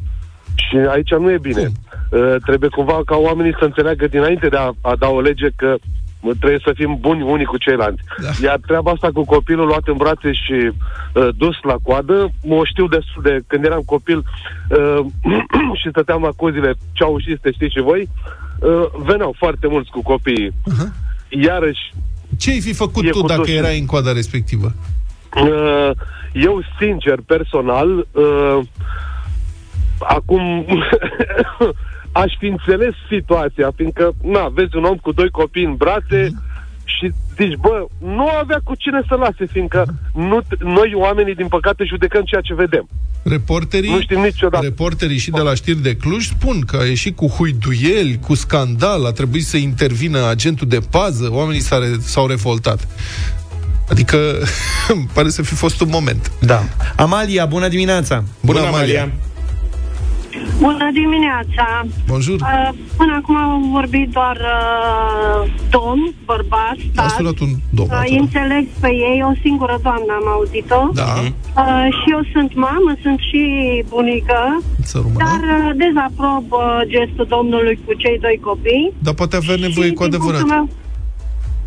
Și aici nu e bine. Uh, trebuie cumva ca oamenii să înțeleagă dinainte de a, a da o lege că uh, trebuie să fim buni unii cu ceilalți. Da. Iar treaba asta cu copilul luat în brațe și uh, dus la coadă, mă știu destul de când eram copil uh, și stăteam la cozile ceaușiste, știți și voi, uh, veneau foarte mulți cu copiii. Uh-huh. Iarăși... Ce ai fi făcut e tu cu dacă toții. erai în coada respectivă? Uh, eu, sincer, personal, uh, acum aș fi înțeles situația, fiindcă, na, vezi un om cu doi copii în brațe și zici, bă, nu avea cu cine să lase, fiindcă nu, t- noi, oamenii, din păcate, judecăm ceea ce vedem. Reporterii, Nu știm niciodată. reporterii și de la știri de Cluj spun că a ieșit cu huiduieli, cu scandal, a trebuit să intervină agentul de pază, oamenii s-au, re- s-au revoltat. Adică, îmi pare să fi fost un moment. Da. Amalia, bună dimineața! Bună, Bună Amalia! Bună dimineața! Bonjour! Uh, până acum au vorbit doar uh, domn, bărbat, A stat. sunat un domn. Uh, acolo. înțeleg pe ei, o singură doamnă am auzit-o. Da. Uh, și eu sunt mamă, sunt și bunică, Să rămână. dar uh, dezaprob uh, gestul domnului cu cei doi copii. Dar poate avea nevoie și, cu din adevărat. punctul meu,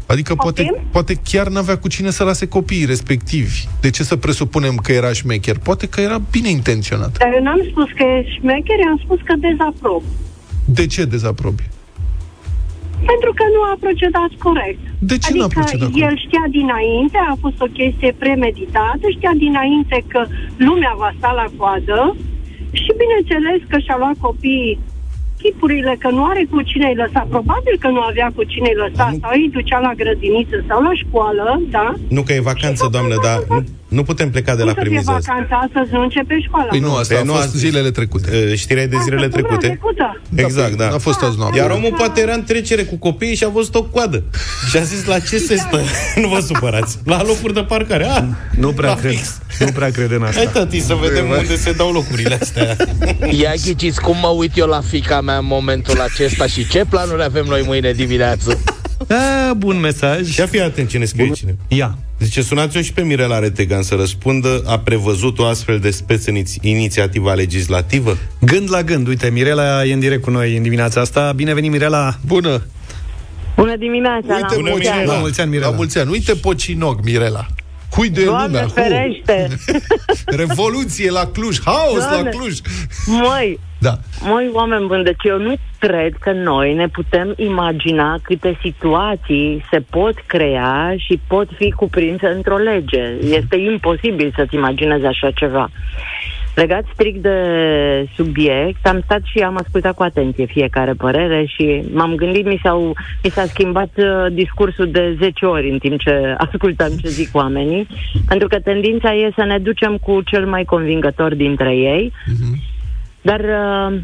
Adică poate, poate chiar n-avea cu cine să lase copiii respectivi. De ce să presupunem că era șmecher? Poate că era bine intenționat. Dar eu n-am spus că e șmecher, eu am spus că dezaprob. De ce dezaprobi? Pentru că nu a procedat corect. De ce adică n-a procedat corect? el știa dinainte, a fost o chestie premeditată, știa dinainte că lumea va sta la coadă și bineînțeles că și-a luat copiii chipurile că nu are cu cine îi lăsa. Probabil că nu avea cu cine îi lăsa sau îi ducea la grădiniță sau la școală, da? Nu că e vacanță, doamnă, dar nu, nu putem pleca de la Cum să fie premiza asta. vacanța astăzi, nu începe școala. Păi nu, asta Păi a nu, fost azi- zilele trecute. Uh, Știrea de zilele Săptămâna trecute? trecută. Exact, da. N-a fost azi noapte. Iar omul poate era în trecere cu copiii și a văzut o coadă. Și a zis, la ce se stă? nu vă supărați. La locuri de parcare. Ah, Nu prea la cred. fix. Nu prea cred în asta. Hai, tati, să vedem unde se dau locurile astea. Ia ghiciți cum mă uit eu la fica mea în momentul acesta și ce planuri avem noi mâine dimineață. A, bun mesaj. Ia fi atent cine scrie cine. Ia. Zice, sunați-o și pe Mirela Retegan să răspundă. A prevăzut o astfel de speță iniți- inițiativă legislativă? Gând la gând. Uite, Mirela e în direct cu noi în dimineața asta. Bine venit, Mirela! Bună! Bună dimineața, la Uite, mulți ani. La mulți ani, Mirela. La mulți ani. Uite Pocinog, Mirela. Hui de Doamne lumea. hu. ferește! Revoluție la Cluj, haos Doamne. la Cluj. Măi, Da. măi, oameni buni, deci eu nu cred că noi ne putem imagina câte situații se pot crea și pot fi cuprinse într-o lege. Este imposibil să-ți imaginezi așa ceva. Legat strict de subiect, am stat și am ascultat cu atenție fiecare părere și m-am gândit, mi, s-au, mi s-a schimbat uh, discursul de 10 ori în timp ce ascultam ce zic oamenii, pentru că tendința e să ne ducem cu cel mai convingător dintre ei, dar uh,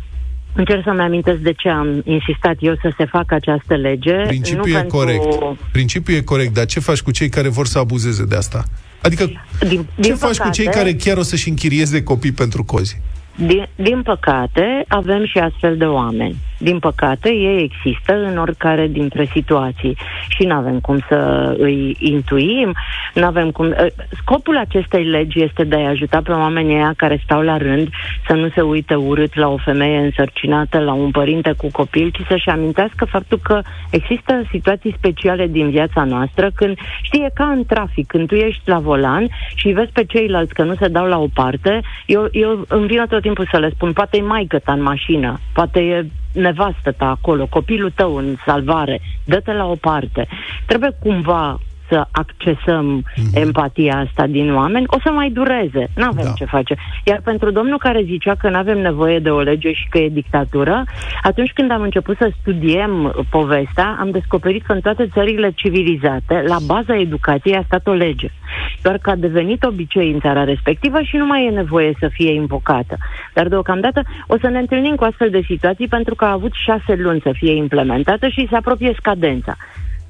încerc să-mi amintesc de ce am insistat eu să se facă această lege. Principiul nu e pentru... corect. Principiul e corect, dar ce faci cu cei care vor să abuzeze de asta? Adică, Din, ce din faci cu cei păcate- care chiar o să-și închirieze copii pentru cozi? Din, din păcate, avem și astfel de oameni. Din păcate, ei există în oricare dintre situații și nu avem cum să îi intuim, nu avem cum... ă, Scopul acestei legi este de a ajuta pe oamenii aia care stau la rând să nu se uite urât la o femeie însărcinată, la un părinte cu copil, ci să-și amintească faptul că există situații speciale din viața noastră când, știi, e ca în trafic, când tu ești la volan și îi vezi pe ceilalți că nu se dau la o parte, eu, eu îmi vine tot timpul să le spun, poate e maică ta în mașină, poate e nevastă ta acolo, copilul tău în salvare, dă-te la o parte. Trebuie cumva să să accesăm mm-hmm. empatia asta din oameni, o să mai dureze. Nu avem da. ce face. Iar pentru domnul care zicea că nu avem nevoie de o lege și că e dictatură, atunci când am început să studiem povestea, am descoperit că în toate țările civilizate, la baza educației a stat o lege. Doar că a devenit obicei în țara respectivă și nu mai e nevoie să fie invocată. Dar deocamdată o să ne întâlnim cu astfel de situații pentru că a avut șase luni să fie implementată și se apropie scadența.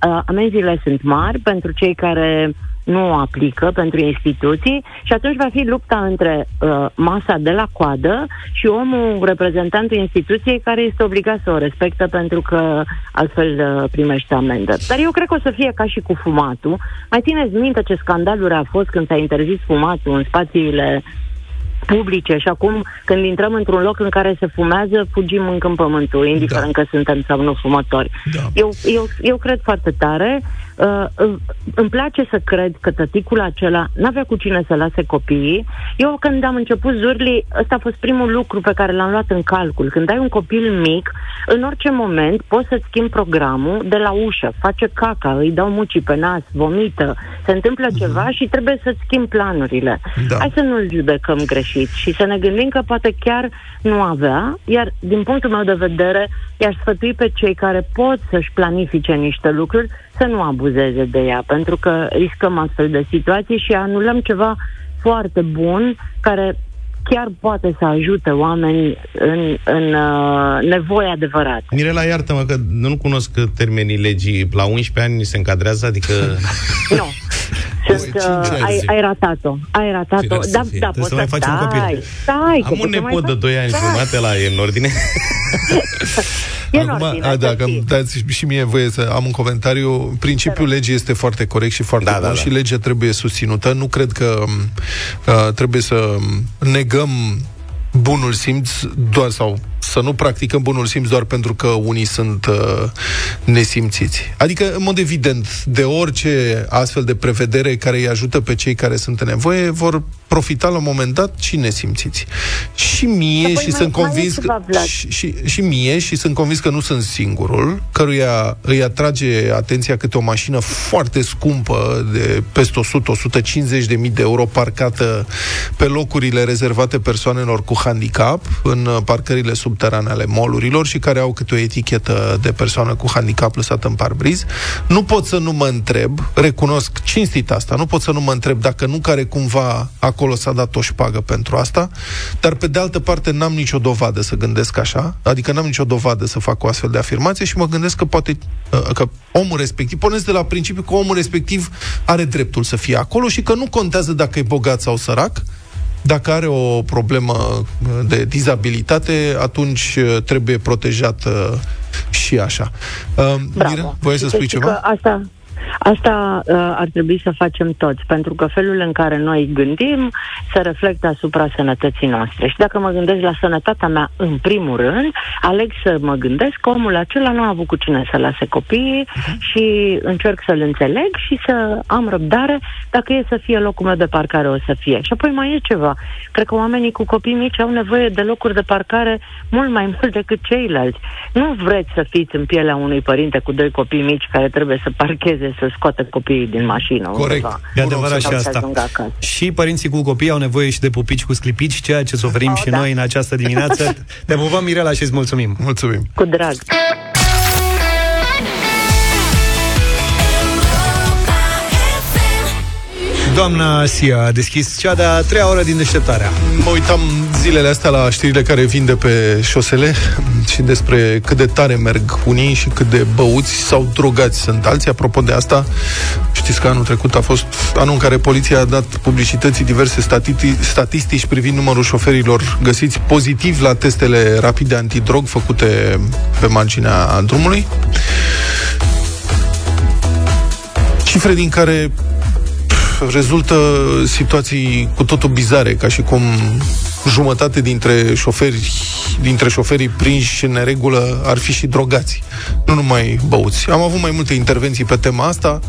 Uh, amenziile sunt mari pentru cei care nu o aplică pentru instituții și atunci va fi lupta între uh, masa de la coadă și omul, reprezentantul instituției, care este obligat să o respectă pentru că altfel uh, primește amendă. Dar eu cred că o să fie ca și cu fumatul. Mai țineți minte ce scandaluri a fost când s-a interzis fumatul în spațiile publice și acum când intrăm într-un loc în care se fumează, fugim în câmp pământul, indiferent da. că suntem sau nu fumători. Da. Eu, eu, eu cred foarte tare uh, îmi place să cred că tăticul acela n-avea cu cine să lase copiii. Eu când am început zurli, ăsta a fost primul lucru pe care l-am luat în calcul. Când ai un copil mic, în orice moment poți să-ți schimbi programul de la ușă, face caca, îi dau mucii pe nas, vomită, se întâmplă uh-huh. ceva și trebuie să-ți schimbi planurile. Da. Hai să nu-l judecăm greșit și să ne gândim că poate chiar nu avea, iar din punctul meu de vedere, i-aș sfătui pe cei care pot să-și planifice niște lucruri să nu abuzeze de ea, pentru că riscăm astfel de situații și anulăm ceva foarte bun care chiar poate să ajute oameni în, în uh, nevoie adevărată. Mirela, iartă-mă că nu cunosc termenii legii. La 11 ani se încadrează? Adică... nu. Sunt, uh, ai, ai ratat-o. Ai ratat-o. Da, da, poți să, să stai. Stai, Am un nepot de 2 ani jumate la e în ordine. E Acum, ordine, a, dacă îmi dați și mie voie să am un comentariu, principiul legii este foarte corect și foarte da, bun da, da. și legea trebuie susținută. Nu cred că uh, trebuie să negăm bunul simț doar sau să nu practicăm bunul simț doar pentru că unii sunt uh, nesimțiți. Adică, în mod evident, de orice astfel de prevedere care îi ajută pe cei care sunt în nevoie, vor profita la un moment dat și nesimțiți. Și mie Apoi și mai, sunt convins că, și, și, și mie și sunt convins că nu sunt singurul, căruia îi atrage atenția câte o mașină foarte scumpă de peste 100-150 de mii de euro parcată pe locurile rezervate persoanelor cu handicap în parcările subterane ale molurilor și care au câte o etichetă de persoană cu handicap lăsată în parbriz. Nu pot să nu mă întreb, recunosc cinstit asta, nu pot să nu mă întreb dacă nu care cumva acolo acolo s-a dat o șpagă pentru asta, dar pe de altă parte n-am nicio dovadă să gândesc așa, adică n-am nicio dovadă să fac o astfel de afirmație și mă gândesc că poate uh, că omul respectiv, pornesc de la principiu că omul respectiv are dreptul să fie acolo și că nu contează dacă e bogat sau sărac, dacă are o problemă uh, de dizabilitate, atunci uh, trebuie protejat și așa. Bravo. Mire, să spui ceva? Asta, Asta uh, ar trebui să facem toți, pentru că felul în care noi gândim se reflectă asupra sănătății noastre. Și dacă mă gândesc la sănătatea mea în primul rând, aleg să mă gândesc că omul acela nu a avut cu cine să lase copiii uh-huh. și încerc să-l înțeleg și să am răbdare. Dacă e să fie locul meu de parcare, o să fie. Și apoi mai e ceva. Cred că oamenii cu copii mici au nevoie de locuri de parcare mult mai mult decât ceilalți. Nu vreți să fiți în pielea unui părinte cu doi copii mici care trebuie să parcheze să scoată copiii din mașină. Corect, undeva. e adevărat și asta. Și părinții cu copii au nevoie și de pupici cu sclipici, ceea ce suferim oh, și da. noi în această dimineață. Te pupăm, Mirela, și îți mulțumim. Mulțumim. Cu drag. Doamna Sia a deschis cea de-a treia oră din deșteptarea. Mă uitam zilele astea la știrile care vin de pe șosele și despre cât de tare merg unii și cât de băuți sau drogați sunt alții. Apropo de asta, știți că anul trecut a fost anul în care poliția a dat publicității diverse statistici, statistici privind numărul șoferilor găsiți pozitiv la testele rapide antidrog făcute pe marginea drumului. Cifre din care rezultă situații cu totul bizare, ca și cum jumătate dintre șoferi, dintre șoferii prinși în neregulă ar fi și drogați, nu numai băuți. Am avut mai multe intervenții pe tema asta.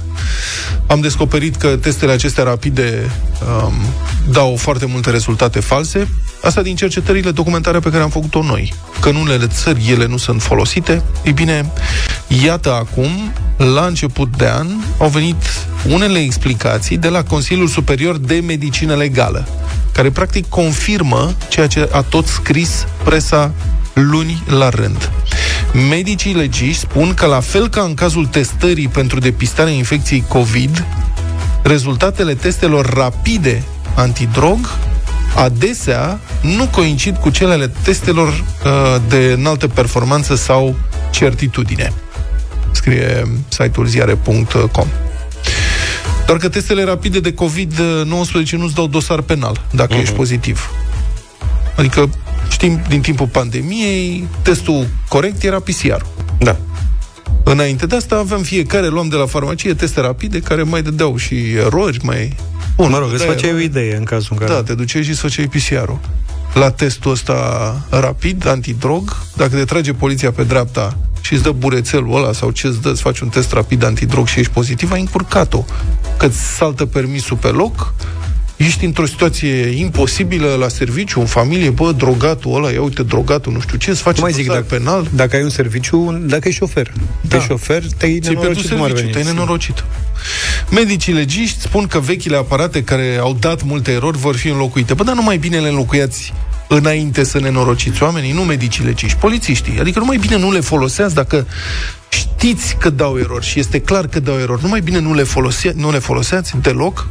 Am descoperit că testele acestea rapide um, dau foarte multe rezultate false. Asta din cercetările documentare pe care am făcut-o noi. Că în unele țări ele nu sunt folosite. Ei bine, iată acum, la început de an, au venit unele explicații de la Consiliul Superior de Medicină Legală, care practic confirmă ceea ce a tot scris presa luni la rând. Medicii legiști spun că la fel ca în cazul testării pentru depistarea infecției COVID, rezultatele testelor rapide antidrog adesea nu coincid cu cele ale testelor uh, de înaltă performanță sau certitudine. Scrie site-ul ziare.com. Doar că testele rapide de COVID-19 nu-ți dau dosar penal dacă uh-huh. ești pozitiv. Adică știm din timpul pandemiei, testul corect era PCR. Da. Înainte de asta aveam fiecare, luam de la farmacie teste rapide care mai dădeau și erori, mai... Bun, mă rog, îți făceai o idee în cazul în care... Da, te duceai și îți făceai PCR-ul. La testul ăsta rapid, antidrog, dacă te trage poliția pe dreapta și îți dă burețelul ăla sau ce îți dă, îți faci un test rapid antidrog și ești pozitiv, ai încurcat-o. Că îți saltă permisul pe loc, ești într-o situație imposibilă la serviciu, în familie, bă, drogatul ăla, ia uite, drogatul, nu știu ce, îți face mai zic, dacă, penal. Dacă ai un serviciu, dacă ești șofer. Da. Ești șofer, te-ai nenorocit cum ar veni. Te-ai nenorocit. Medicii legiști spun că vechile aparate care au dat multe erori vor fi înlocuite. Bă, dar nu mai bine le înlocuiați înainte să nenorociți oamenii, nu medicii legiști, polițiștii. Adică nu mai bine nu le foloseați dacă știți că dau erori și este clar că dau erori. Nu mai bine nu le, folose- nu le foloseați deloc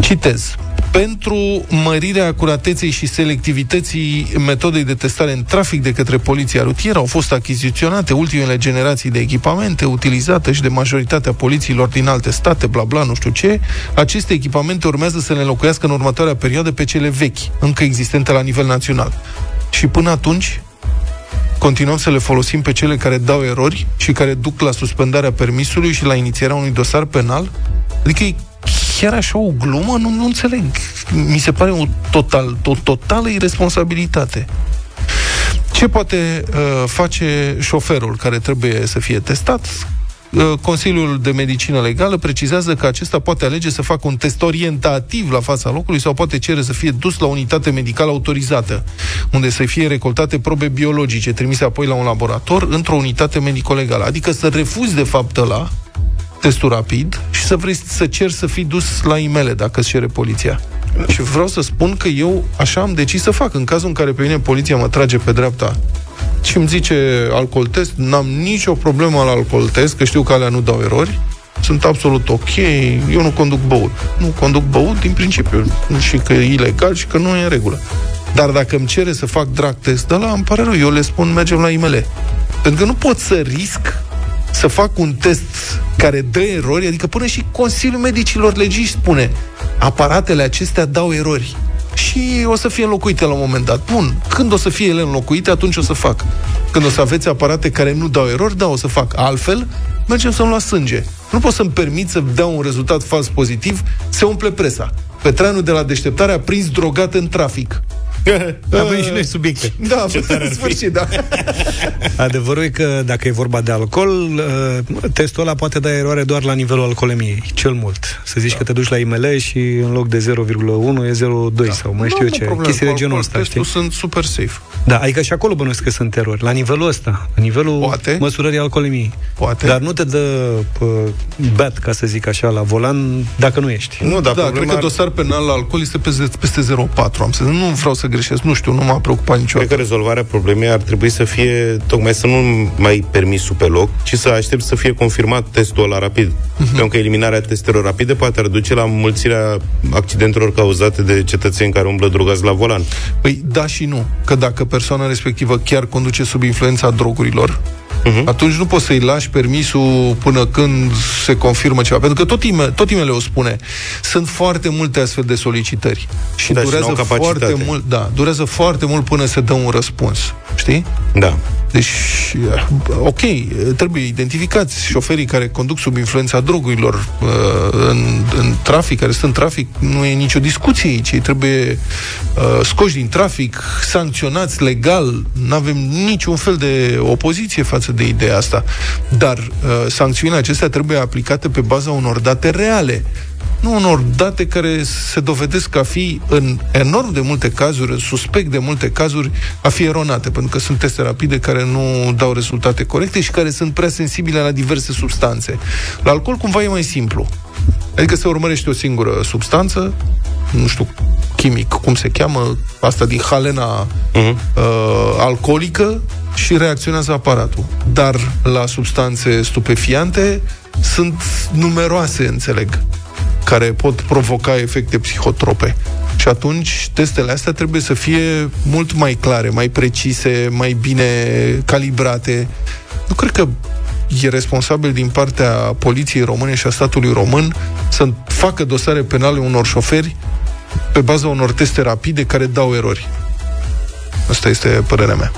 Citez. Pentru mărirea acurateței și selectivității metodei de testare în trafic de către poliția rutieră au fost achiziționate ultimele generații de echipamente utilizate și de majoritatea polițiilor din alte state, bla bla, nu știu ce. Aceste echipamente urmează să le înlocuiască în următoarea perioadă pe cele vechi, încă existente la nivel național. Și până atunci, continuăm să le folosim pe cele care dau erori și care duc la suspendarea permisului și la inițierea unui dosar penal? Adică e chiar așa o glumă? Nu, nu înțeleg. Mi se pare o, total, o totală irresponsabilitate. Ce poate uh, face șoferul care trebuie să fie testat? Uh, Consiliul de Medicină Legală precizează că acesta poate alege să facă un test orientativ la fața locului sau poate cere să fie dus la o unitate medicală autorizată, unde să fie recoltate probe biologice trimise apoi la un laborator într-o unitate medico-legală. Adică să refuzi de fapt la testul rapid și să vrei să ceri să fii dus la imele dacă îți cere poliția. Și vreau să spun că eu așa am decis să fac. În cazul în care pe mine poliția mă trage pe dreapta și îmi zice alcool test, n-am nicio problemă la alcool test, că știu că alea nu dau erori, sunt absolut ok, eu nu conduc băut. Nu conduc băut din principiu și că e ilegal și că nu e în regulă. Dar dacă îmi cere să fac drag test de la, îmi pare rău, eu le spun mergem la imele. Pentru că nu pot să risc să fac un test care dă erori, adică până și Consiliul Medicilor Legii spune aparatele acestea dau erori și o să fie înlocuite la un moment dat. Bun, când o să fie ele înlocuite, atunci o să fac. Când o să aveți aparate care nu dau erori, da, o să fac. Altfel, mergem să-mi lua sânge. Nu pot să-mi permit să dau un rezultat fals pozitiv, se umple presa. Petreanu de la deșteptare a prins drogat în trafic. Avem și noi subiecte. Da, în sfârșit, da. Adevărul e că dacă e vorba de alcool, uh, testul ăla poate da eroare doar la nivelul alcoolemiei, cel mult. Să zici da. că te duci la IML și în loc de 0,1 e 0,2 da. sau mai știu eu ce. Problem, chestii de genul ăsta, știi? sunt super safe. Da, adică și acolo bănuiesc că sunt erori. La nivelul ăsta, la nivelul poate. măsurării alcoolemiei. Poate. Dar nu te dă uh, bat, ca să zic așa, la volan dacă nu ești. Nu, dar da, cred că dosar penal la alcool este peste, peste 0,4. Am să nu vreau să greșesc, nu știu, nu m-a preocupat niciodată. Cred că rezolvarea problemei ar trebui să fie tocmai să nu mai permisul pe loc, ci să aștept să fie confirmat testul ăla rapid. Uh-huh. Pentru că eliminarea testelor rapide poate reduce la mulțirea accidentelor cauzate de cetățeni care umblă drogați la volan. Păi da și nu. Că dacă persoana respectivă chiar conduce sub influența drogurilor, uh-huh. atunci nu poți să-i lași permisul până când se confirmă ceva. Pentru că tot, ime, tot imele o spune. Sunt foarte multe astfel de solicitări. Și da, durează și foarte mult, da, durează foarte mult până se dă un răspuns. Știi? Da. Deci, ok, trebuie identificați șoferii care conduc sub influența drogurilor uh, în, în trafic, care sunt în trafic, nu e nicio discuție aici. Ei trebuie uh, scoși din trafic, sancționați legal, nu avem niciun fel de opoziție față de ideea asta. Dar uh, sancțiunile acestea trebuie aplicate pe baza unor date reale nu unor date care se dovedesc a fi în enorm de multe cazuri, în suspect de multe cazuri, a fi eronate, pentru că sunt teste rapide care nu dau rezultate corecte și care sunt prea sensibile la diverse substanțe. La alcool cumva e mai simplu. Adică se urmărește o singură substanță, nu știu chimic, cum se cheamă, asta din halena uh-huh. uh, alcoolică și reacționează aparatul. Dar la substanțe stupefiante sunt numeroase, înțeleg, care pot provoca efecte psihotrope. Și atunci testele astea trebuie să fie mult mai clare, mai precise, mai bine calibrate. Nu cred că e responsabil din partea poliției române și a statului român să facă dosare penale unor șoferi pe baza unor teste rapide care dau erori. Asta este părerea mea.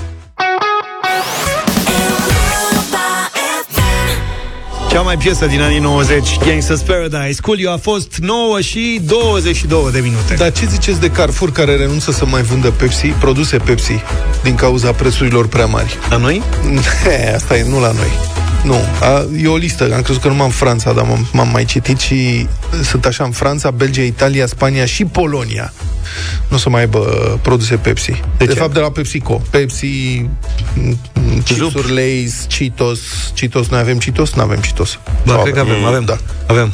Cea mai piesă din anii 90, Gangsta's Paradise. Coolio a fost 9 și 22 de minute. Dar ce ziceți de Carrefour care renunță să mai vândă Pepsi, produse Pepsi, din cauza prețurilor prea mari? La noi? Asta e, nu la noi. Nu, a, e o listă, am crezut că numai în Franța, dar m-am, m-am mai citit și sunt așa în Franța, Belgia, Italia, Spania și Polonia. Nu o să mai aibă produse Pepsi. De, de ce? fapt, de la PepsiCo. Pepsi, chipsuri Lay's, Cheetos. Cheetos, noi avem Cheetos? Nu avem Cheetos. Da, Nu cred că avem, avem. Da. Avem.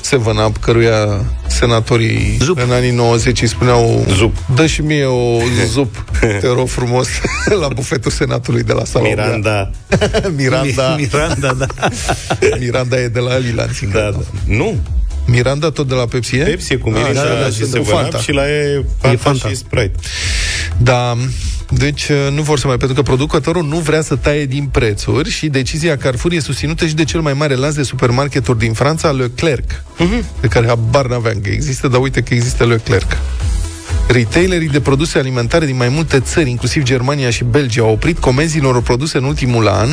7-Up. 7-Up, căruia senatorii zup. în anii 90 îi spuneau Zup. dă și mie o zup, te rog frumos, la bufetul senatului de la sala Miranda. Miranda. Miranda, da. Miranda e de la Lila în Da, da. Nu. Miranda tot de la Pepsi e? Pepsi e cu Ah, Mirinda da, da, și sunt se cu Fanta. și la e Fanta, E Fanta. și Sprite. Da, deci uh, nu vor să mai, pentru că producătorul nu vrea să taie din prețuri și decizia Carrefour e susținută și de cel mai mare lanț de supermarketuri din Franța, Leclerc, uh-huh. pe care habar n-aveam că există, dar uite că există Leclerc. Retailerii de produse alimentare din mai multe țări, inclusiv Germania și Belgia, au oprit comenzile unor produse în ultimul an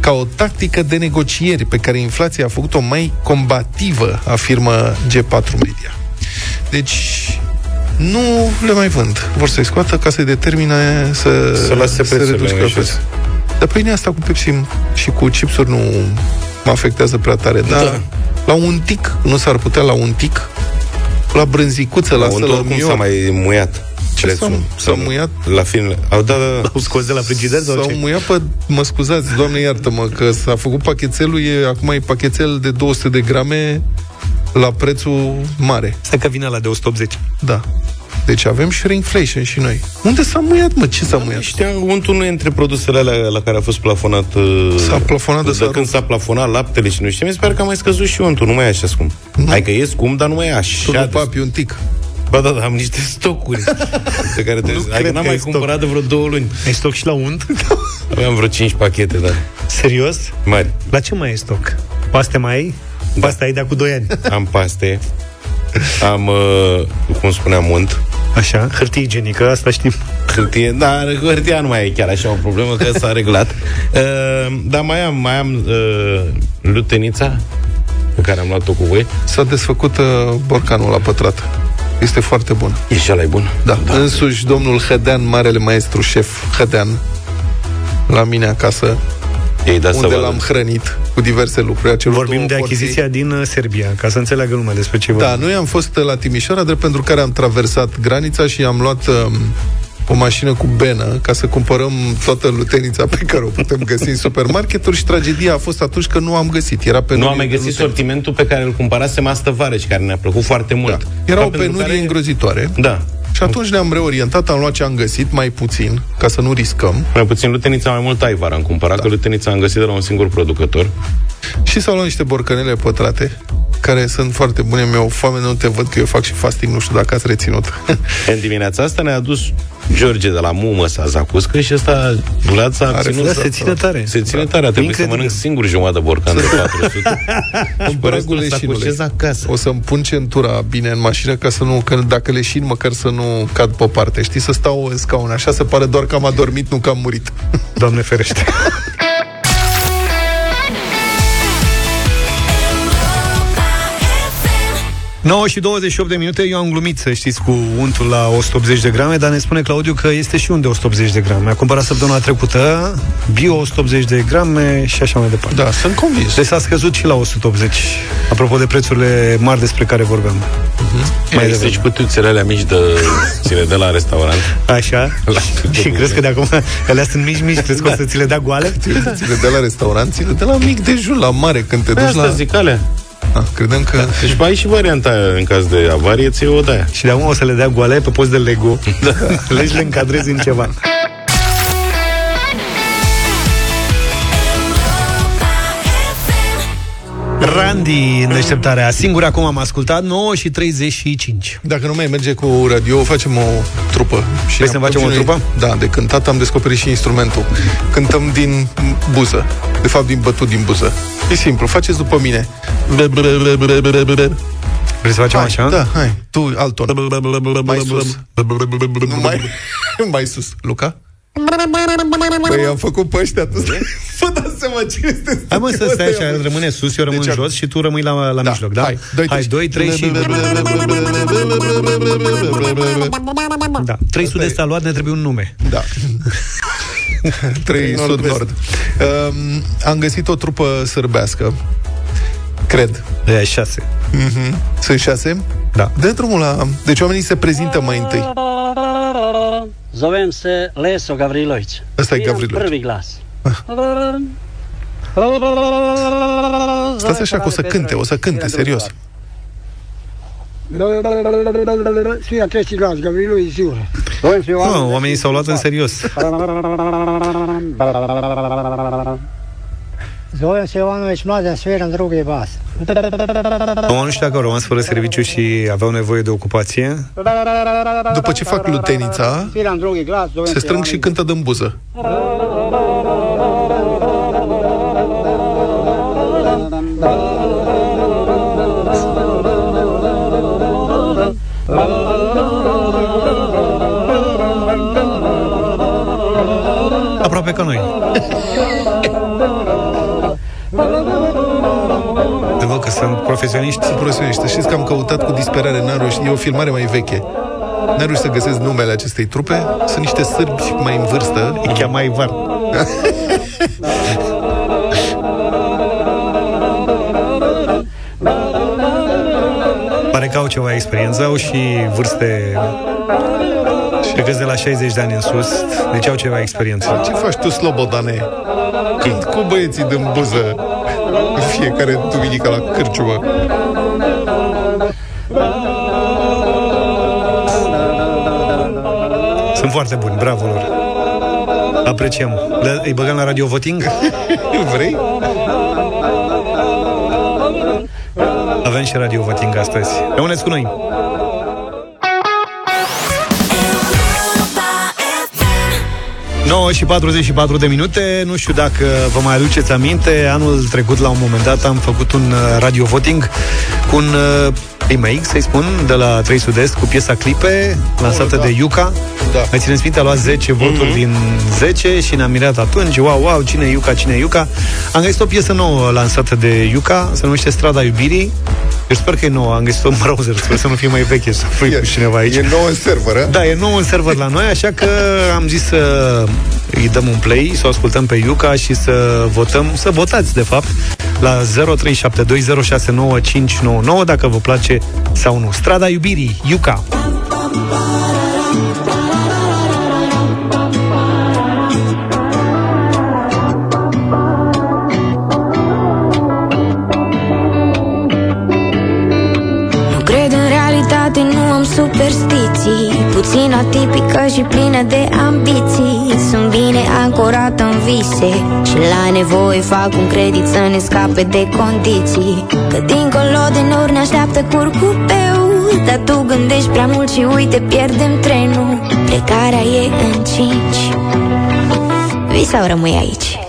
ca o tactică de negocieri pe care inflația a făcut-o mai combativă, afirmă G4 Media. Deci, nu le mai vând. Vor să-i scoată ca să-i determine să, Să lase să prețurile reducă mai jos. prețul. Dar pâinea asta cu Pepsi și cu chipsuri nu mă afectează prea tare. Dar Da. la un tic, nu s-ar putea la un tic, la brânzicuță, la La un oricum s-a sălămior. mai muiat. Ce prețul. s-a- s-a muiat? La film. Au dat... da, Au scos de la frigider sau S-au ce? muiat pe, mă scuzați, doamne iartă-mă, că s-a făcut pachetelul, e, acum e pachetel de 200 de grame la prețul mare. Stai că vine la de 180. Da. Deci avem shrinkflation și noi. Unde s-a muiat, mă? Ce s-a muiat? Știa, untul nu e între produsele alea la care a fost plafonat uh, S-a plafonat de de s-a când s-a plafonat laptele și nu știu, ce, mi se pare că a mai scăzut și untul, nu mai e așa scump. Nu. Adică e scump, dar nu mai e Tu așa. nu de papi un tic. Ba da, da, am niște stocuri pe care trebuie... cred Adică n-am că mai ai stoc. cumpărat de vreo două luni. Ai stoc și la unt? Aveam vreo 5 pachete, da. Serios? Mari. La ce mai ai stoc? Paste mai ai? Da. Pasta ai de cu 2 ani. Am paste, am, uh, cum spuneam, unt, Așa, hârtie igienică, asta știm. hârtie, dar hârtia nu mai e chiar așa o problemă, că s-a reglat. Uh, dar mai am, mai am uh, lutenița, pe care am luat-o cu voi. S-a desfăcut uh, borcanul la pătrat. Este foarte bun. E și ăla bun. Da. da. Însuși domnul Hădean, marele maestru șef Hădean, la mine acasă, Ei, da, să unde vadă. l-am hrănit cu diverse lucruri. Acele Vorbim două de porții. achiziția din uh, Serbia, ca să înțeleagă lumea despre ce Da, vorbim. noi am fost la Timișoara, drept pentru care am traversat granița și am luat um, o mașină cu benă ca să cumpărăm toată lutenița pe care o putem găsi în supermarketuri și tragedia a fost atunci că nu am găsit. Era pe Nu am mai găsit sortimentul pe care îl cumpărasem astă vară și care ne-a plăcut foarte mult. Da. Era Dar o pentru penurie care- îngrozitoare. Da. Și atunci ne-am reorientat, am luat ce am găsit, mai puțin, ca să nu riscăm. Mai puțin lutenița, mai mult aivar am cumpărat, da. că lutenița am găsit de la un singur producător. Și s-au luat niște borcanele pătrate, care sunt foarte bune. Mi-au foame, nu te văd că eu fac și fasting, nu știu dacă ați reținut. În dimineața asta ne-a adus George de la Mumă sa Zacuscă și ăsta Vlad a Are ținut... Da, se ține tare. Se ține tare, a trebuit să Incredibil. mănânc singur jumătate de borcan de 400. În pragul restul să leșinului. acoșez acasă. O să-mi pun centura bine în mașină ca să nu, că dacă leșin, măcar să nu cad pe parte. Știi, să stau în scaun așa, să pare doar că am adormit, nu că am murit. Doamne ferește. 9 și 28 de minute, eu am glumit, să știți, cu untul la 180 de grame, dar ne spune Claudiu că este și un de 180 de grame. A cumpărat săptămâna trecută bio 180 de grame și așa mai departe. Da, sunt convins. Deci s-a scăzut și la 180. Apropo de prețurile mari despre care vorbeam. Uh-huh. Mai există și cutuțele alea mici de ține de la restaurant. Așa. La și crezi că de acum alea sunt mici, mici, crezi că o să ți le dea goale? Ține de la restaurant, ține de la mic dejun la mare, când te Păi duci asta la... zic alea. Ah, credem că... Da. Deci mai ai și varianta aia în caz de avarie, ți o de aia. Și de acum o să le dea goale pe post de Lego. Da. Legi le încadrezi în ceva. Randy în deșteptarea Singur acum am ascultat 9 și 35 Dacă nu mai merge cu radio, facem o trupă. Și Vrei să am facem o continuat- trupă? Da, de cântat am descoperit și instrumentul. Cântăm din buză. De fapt, din bătut din buză. E simplu, faceți după mine. Vrei să facem hai, așa? Da, hai. Tu, alt ton. Mai sus. Nu mai, mai sus. Luca? Păi am făcut pe ăștia, tu stai- Vă dați seama cine este Hai mă să stai așa, Ăsta e- rămâne sus, eu rămân Deci, jos și tu rămâi la, la Da, mijloc, da? hai, doi, hai trei. 2, 3 și... Da, 3 sud-est a luat, ne trebuie un nume. Da. 3 sud-nord. Um, am găsit o trupă sârbească. Cred. E 6. Mm-hmm. Sunt șase? Da. Dă drumul la... Deci oamenii se prezintă mai întâi. Zovem se Leso Gavrilović. Ăsta e Imam Gavrilović. Prvi glas. Stați așa că o să cânte, o să cânte, serios. Svira treći glas, Gavrilović sigur. Zovem se Jovanović. Nu, oamenii s-au luat în serios. Zovem se Jovanović, mladen sviram drugi bas. Acum nu știu dacă au rămas fără serviciu și aveau nevoie de ocupație. După ce fac lutenița, Sviram drugi glas, zovem se strâng și cântă din buză. Sunt profesioniști. Sunt profesioniști. Știți că am căutat cu disperare, n-am reușit. E o filmare mai veche. N-am reușit să găsesc numele acestei trupe. Sunt niște sârbi mai în vârstă. E chiar mai var. Pare că au ceva experiență, au și vârste Cred că de la 60 de ani în sus, deci au ceva experiență. Ce faci tu, Slobodane? Cânt cu băieții din buză în fiecare duminică la cârciumă. Sunt foarte buni, bravo lor. Apreciem. Le, îi băgăm la radio voting? Vrei? Avem și radio voting astăzi. Rămâneți cu noi! Nouă și 44 de minute Nu știu dacă vă mai aduceți aminte Anul trecut, la un moment dat, am făcut un uh, radio voting Cu un uh, remake, să-i spun De la 3 Sud-Est Cu piesa Clipe Lansată Oh, da. de Yuka Da. Mai țineți minte, a luat 10 voturi Mhm. din 10 Și ne-am mirat atunci Wow, wow, cine e Yuka, cine e Yuka Am găsit o piesă nouă lansată de Yuka Se numește Strada Iubirii eu sper că e nouă, am găsit-o în browser, sper să nu fie mai veche, să fui cu cineva aici. E nou în server, a? Da, e nou în server la noi, așa că am zis să îi dăm un play, să o ascultăm pe Iuca și să votăm, să votați, de fapt, la 0372069599 dacă vă place sau nu. Strada Iubirii, Iuca. Nu am superstiții Puțin atipică și plină de ambiții. Sunt bine ancorată în vise Și la nevoie fac un credit să ne scape de condiții. Că dincolo de nori ne așteaptă curcupeu Dar tu gândești prea mult și uite pierdem trenul. Plecarea e în cinci. Vii sau rămâi aici?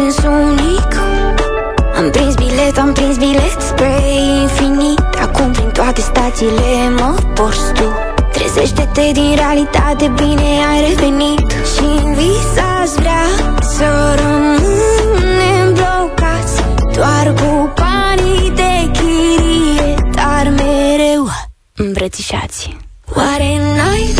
Sensul unic. Am prins bilet, am prins bilet spre infinit. Acum prin toate stațiile mă porți tu. Trezește-te din realitate, bine ai revenit. Și în vis aș vrea să rămânem blocați. Doar cu banii de chirie, dar mereu îmbrățișați. Oare n-ai vrea, n-ai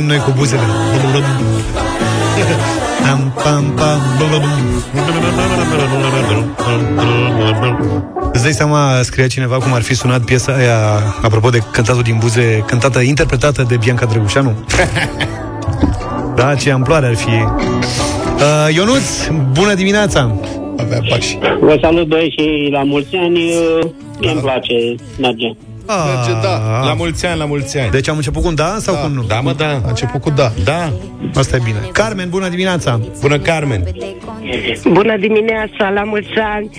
venim noi cu buzele. Am, pam, pam, Îți dai seama, scria cineva cum ar fi sunat piesa aia, apropo de cântatul din buze, cântată, interpretată de Bianca Drăgușanu? da, ce amploare ar fi. Uh, Ionuț, bună dimineața! Avea pași. Vă salut băieți și la mulți ani. Mie îmi place, merge. Merge, da. La mulți ani, la mulți ani. Deci am început cu un da sau Da. cu un nu? Da, mă, da. A început cu da. Da. Asta e bine. Carmen, bună dimineața! Bună, Carmen. Bună dimineața, la mulți ani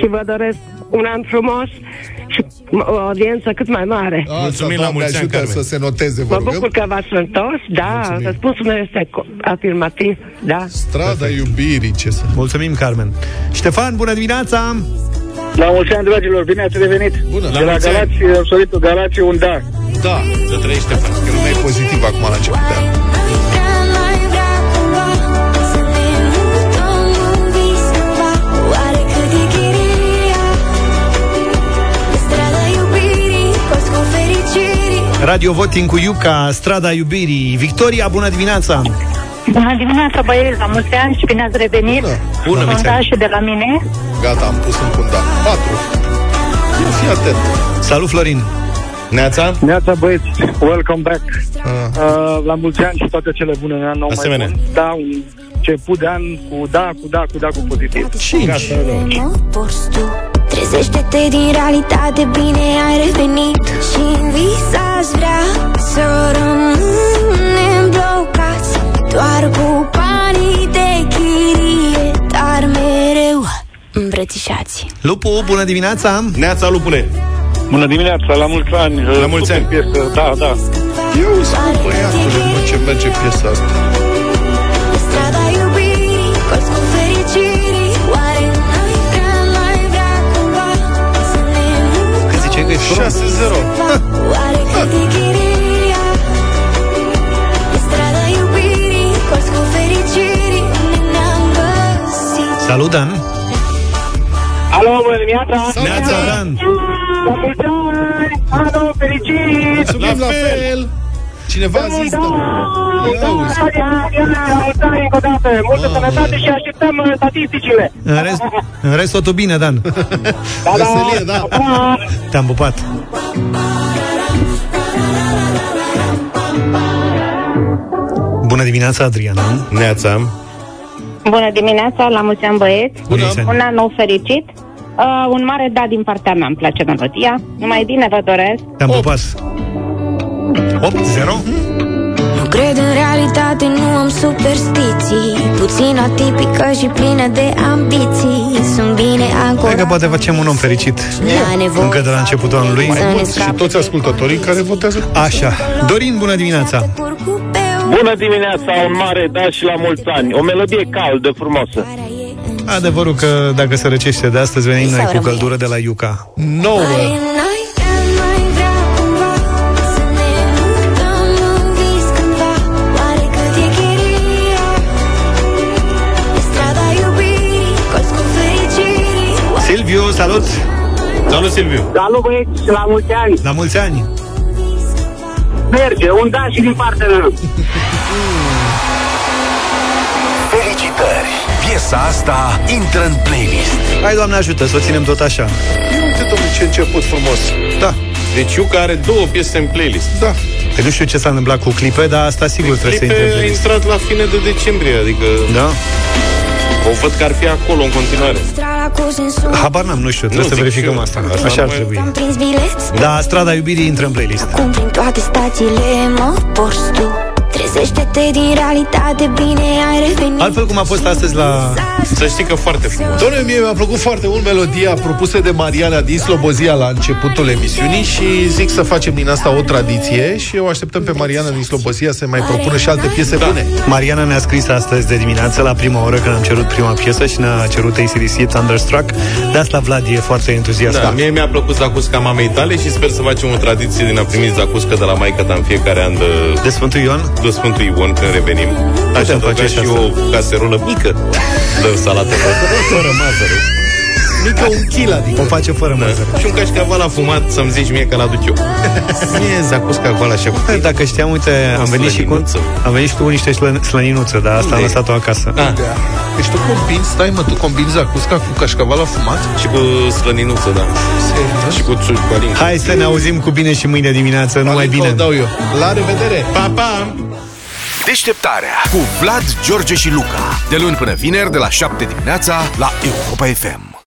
și vă doresc un an frumos și o audiență cât mai mare. Asta, Mulțumim la Doamne, mulți ani, ajută Carmen. să se noteze, vă Mă rugăm. bucur că v-ați întors, da, Mulțumim. răspunsul meu este co- afirmativ, da. Strada iubirii, ce să... Mulțumim, Carmen. Ștefan, bună dimineața! La mulți ani, dragilor, bine ați revenit. Bună. De la mulți ani. Galați, absolutul Galați, un da. Da, Să trăiești, Ștefan. că lumea e pozitiv acum la început de an. N-ai vrea, n-ai vrea cumva Să ne mutăm în vis cândva Oare cât e chiria Pe strada iubirii Colț cu fericirii Radio Voting cu Iuca, Strada Iubirii. Victoria, bună dimineața! Bună dimineața, băieți, la mulți ani și bine ați revenit. Bună. Bună, Un mulți da ani. și de la mine. Gata, am pus în cunda. Patru. Ia Fii atent. Salut, Florin! Neața? Neața, băieți, welcome back. Ah. Uh, la mulți ani și toate cele bune în an nou Asemenea. mai bun. Da, un început de an cu da, cu da, cu da, cu pozitiv. Cinci. Mă porți tu Trezește-te din realitate, bine ai revenit și în vis aș vrea să rămânem blocați Doar cu banii de chirie, dar mereu îmbrățișați Lupu, bună dimineața! Neața, lupule. Bună dimineața, la mulți ani. La mulți Super ani. Piesă, da, da. Eu sunt băiatule, mă, ce merge piesa asta. Pe strada iubirii, colț cu fericirii Oare n-ai vrea, n-ai vrea cumva Să ne mutăm Cât ziceai că e frumos? 6-0. Oare cât Salut, Dan! Alo, bună dimineața! Neața, Dan! La mulți ani! Anul fericit! Mulțumim la fel. Cineva a zis da. Ia auzi. încă o dată! Multă sănătate și așteptăm uh, statisticile! În rest, în rest totul bine, Dan. Veselie, da. Te-am pupat. Bună dimineața, Adriana. Neața. Bună dimineața, la mulți ani, băieți. Bună. Un an nou fericit. Uh, un mare da din partea mea, îmi place melodia. Numai bine vă doresc. Te-am pupat. 8-0. Nu cred în realitate, nu am superstiții Puțin atipică și plină de ambiții Sunt bine Cred că ancorat poate facem un om fericit. La nevoie Încă de la începutul anului. Să ne Mulți și scape toți de ascultătorii care votează. Așa. Dorin, bună dimineața! Curcubeu Bună dimineața, un mare da și la mulți ani. O melodie caldă, frumoasă. Adevărul că dacă se răcește de astăzi, venim noi cu căldură de la Iuca. 9. Oare n-ai vrea, n-ai vrea cumva Să ne mutăm în vis cândva Oare cât e chiria Pe strada iubirii, colț cu fericirii Silviu, salut! Salut, Silviu. Salut, băieți, la mulți ani. La mulți ani! Merge, un da și din partea mea. Felicitări! Piesa asta intră în playlist. Hai, Doamne ajută, să o ținem tot așa. Uite, domnule, ce început frumos. Da. Deci Iuca are două piese în playlist. Da. Pe nu știu ce s-a întâmplat cu clipe, dar asta sigur trebuie să intre în Clipe a playlist. intrat la fine de decembrie, adică Da? O văd că ar fi acolo în continuare. Habar n-am, nu știu, trebuie Nu, să zic verificăm și eu. asta. Așa Așa ar mai- trebui. Am prins bilet Da, strada iubirii intră în playlist. Acum prin toate stațiile mă porți tu Trezește-te din realitate, bine ai revenit Altfel cum a fost astăzi la... Să știi că foarte frumos. Doamne, mie mi-a plăcut foarte mult melodia propusă de Mariana din Slobozia la începutul emisiunii și zic să facem din asta o tradiție și o așteptăm pe Mariana din Slobozia să mai propună și alte piese Da. bune. Mariana ne-a scris astăzi de dimineață la prima oră când am cerut prima piesă și ne-a cerut ACDC Thunderstruck. De asta Vlad e foarte entuziast. Da, mie mi-a plăcut zacusca mamei tale și sper să facem o tradiție din a primi zacuscă de la maica ta în fiecare an de, De Sfântul Ion? De Sfântul Ion când revenim. Aș Putem adăuga face și și asta. o caserolă mică de salată fără mazăre. Mică un kil, adică. O face fără Da. mazăre. Și un cașcaval afumat să-mi zici mie că l-aduc eu. Mie zacusca acolo așa cu Hai, Dacă știam, uite, am venit, și cu, slăninuță. am venit și cu niște slă, slăninuță, dar asta am Unde e? lăsat-o acasă. Ah, Deci tu combini, stai mă, tu combini zacusca cu cașcaval afumat? și cu slăninuță, da. Serios? Și cu țușcoalin. Hai să ne auzim cu bine și mâine dimineață, numai Palinca bine. o dau eu. La revedere! Pa, pa! Deșteptarea cu Vlad, George și Luca. De luni până vineri, de la 7 dimineața, la Europa FM.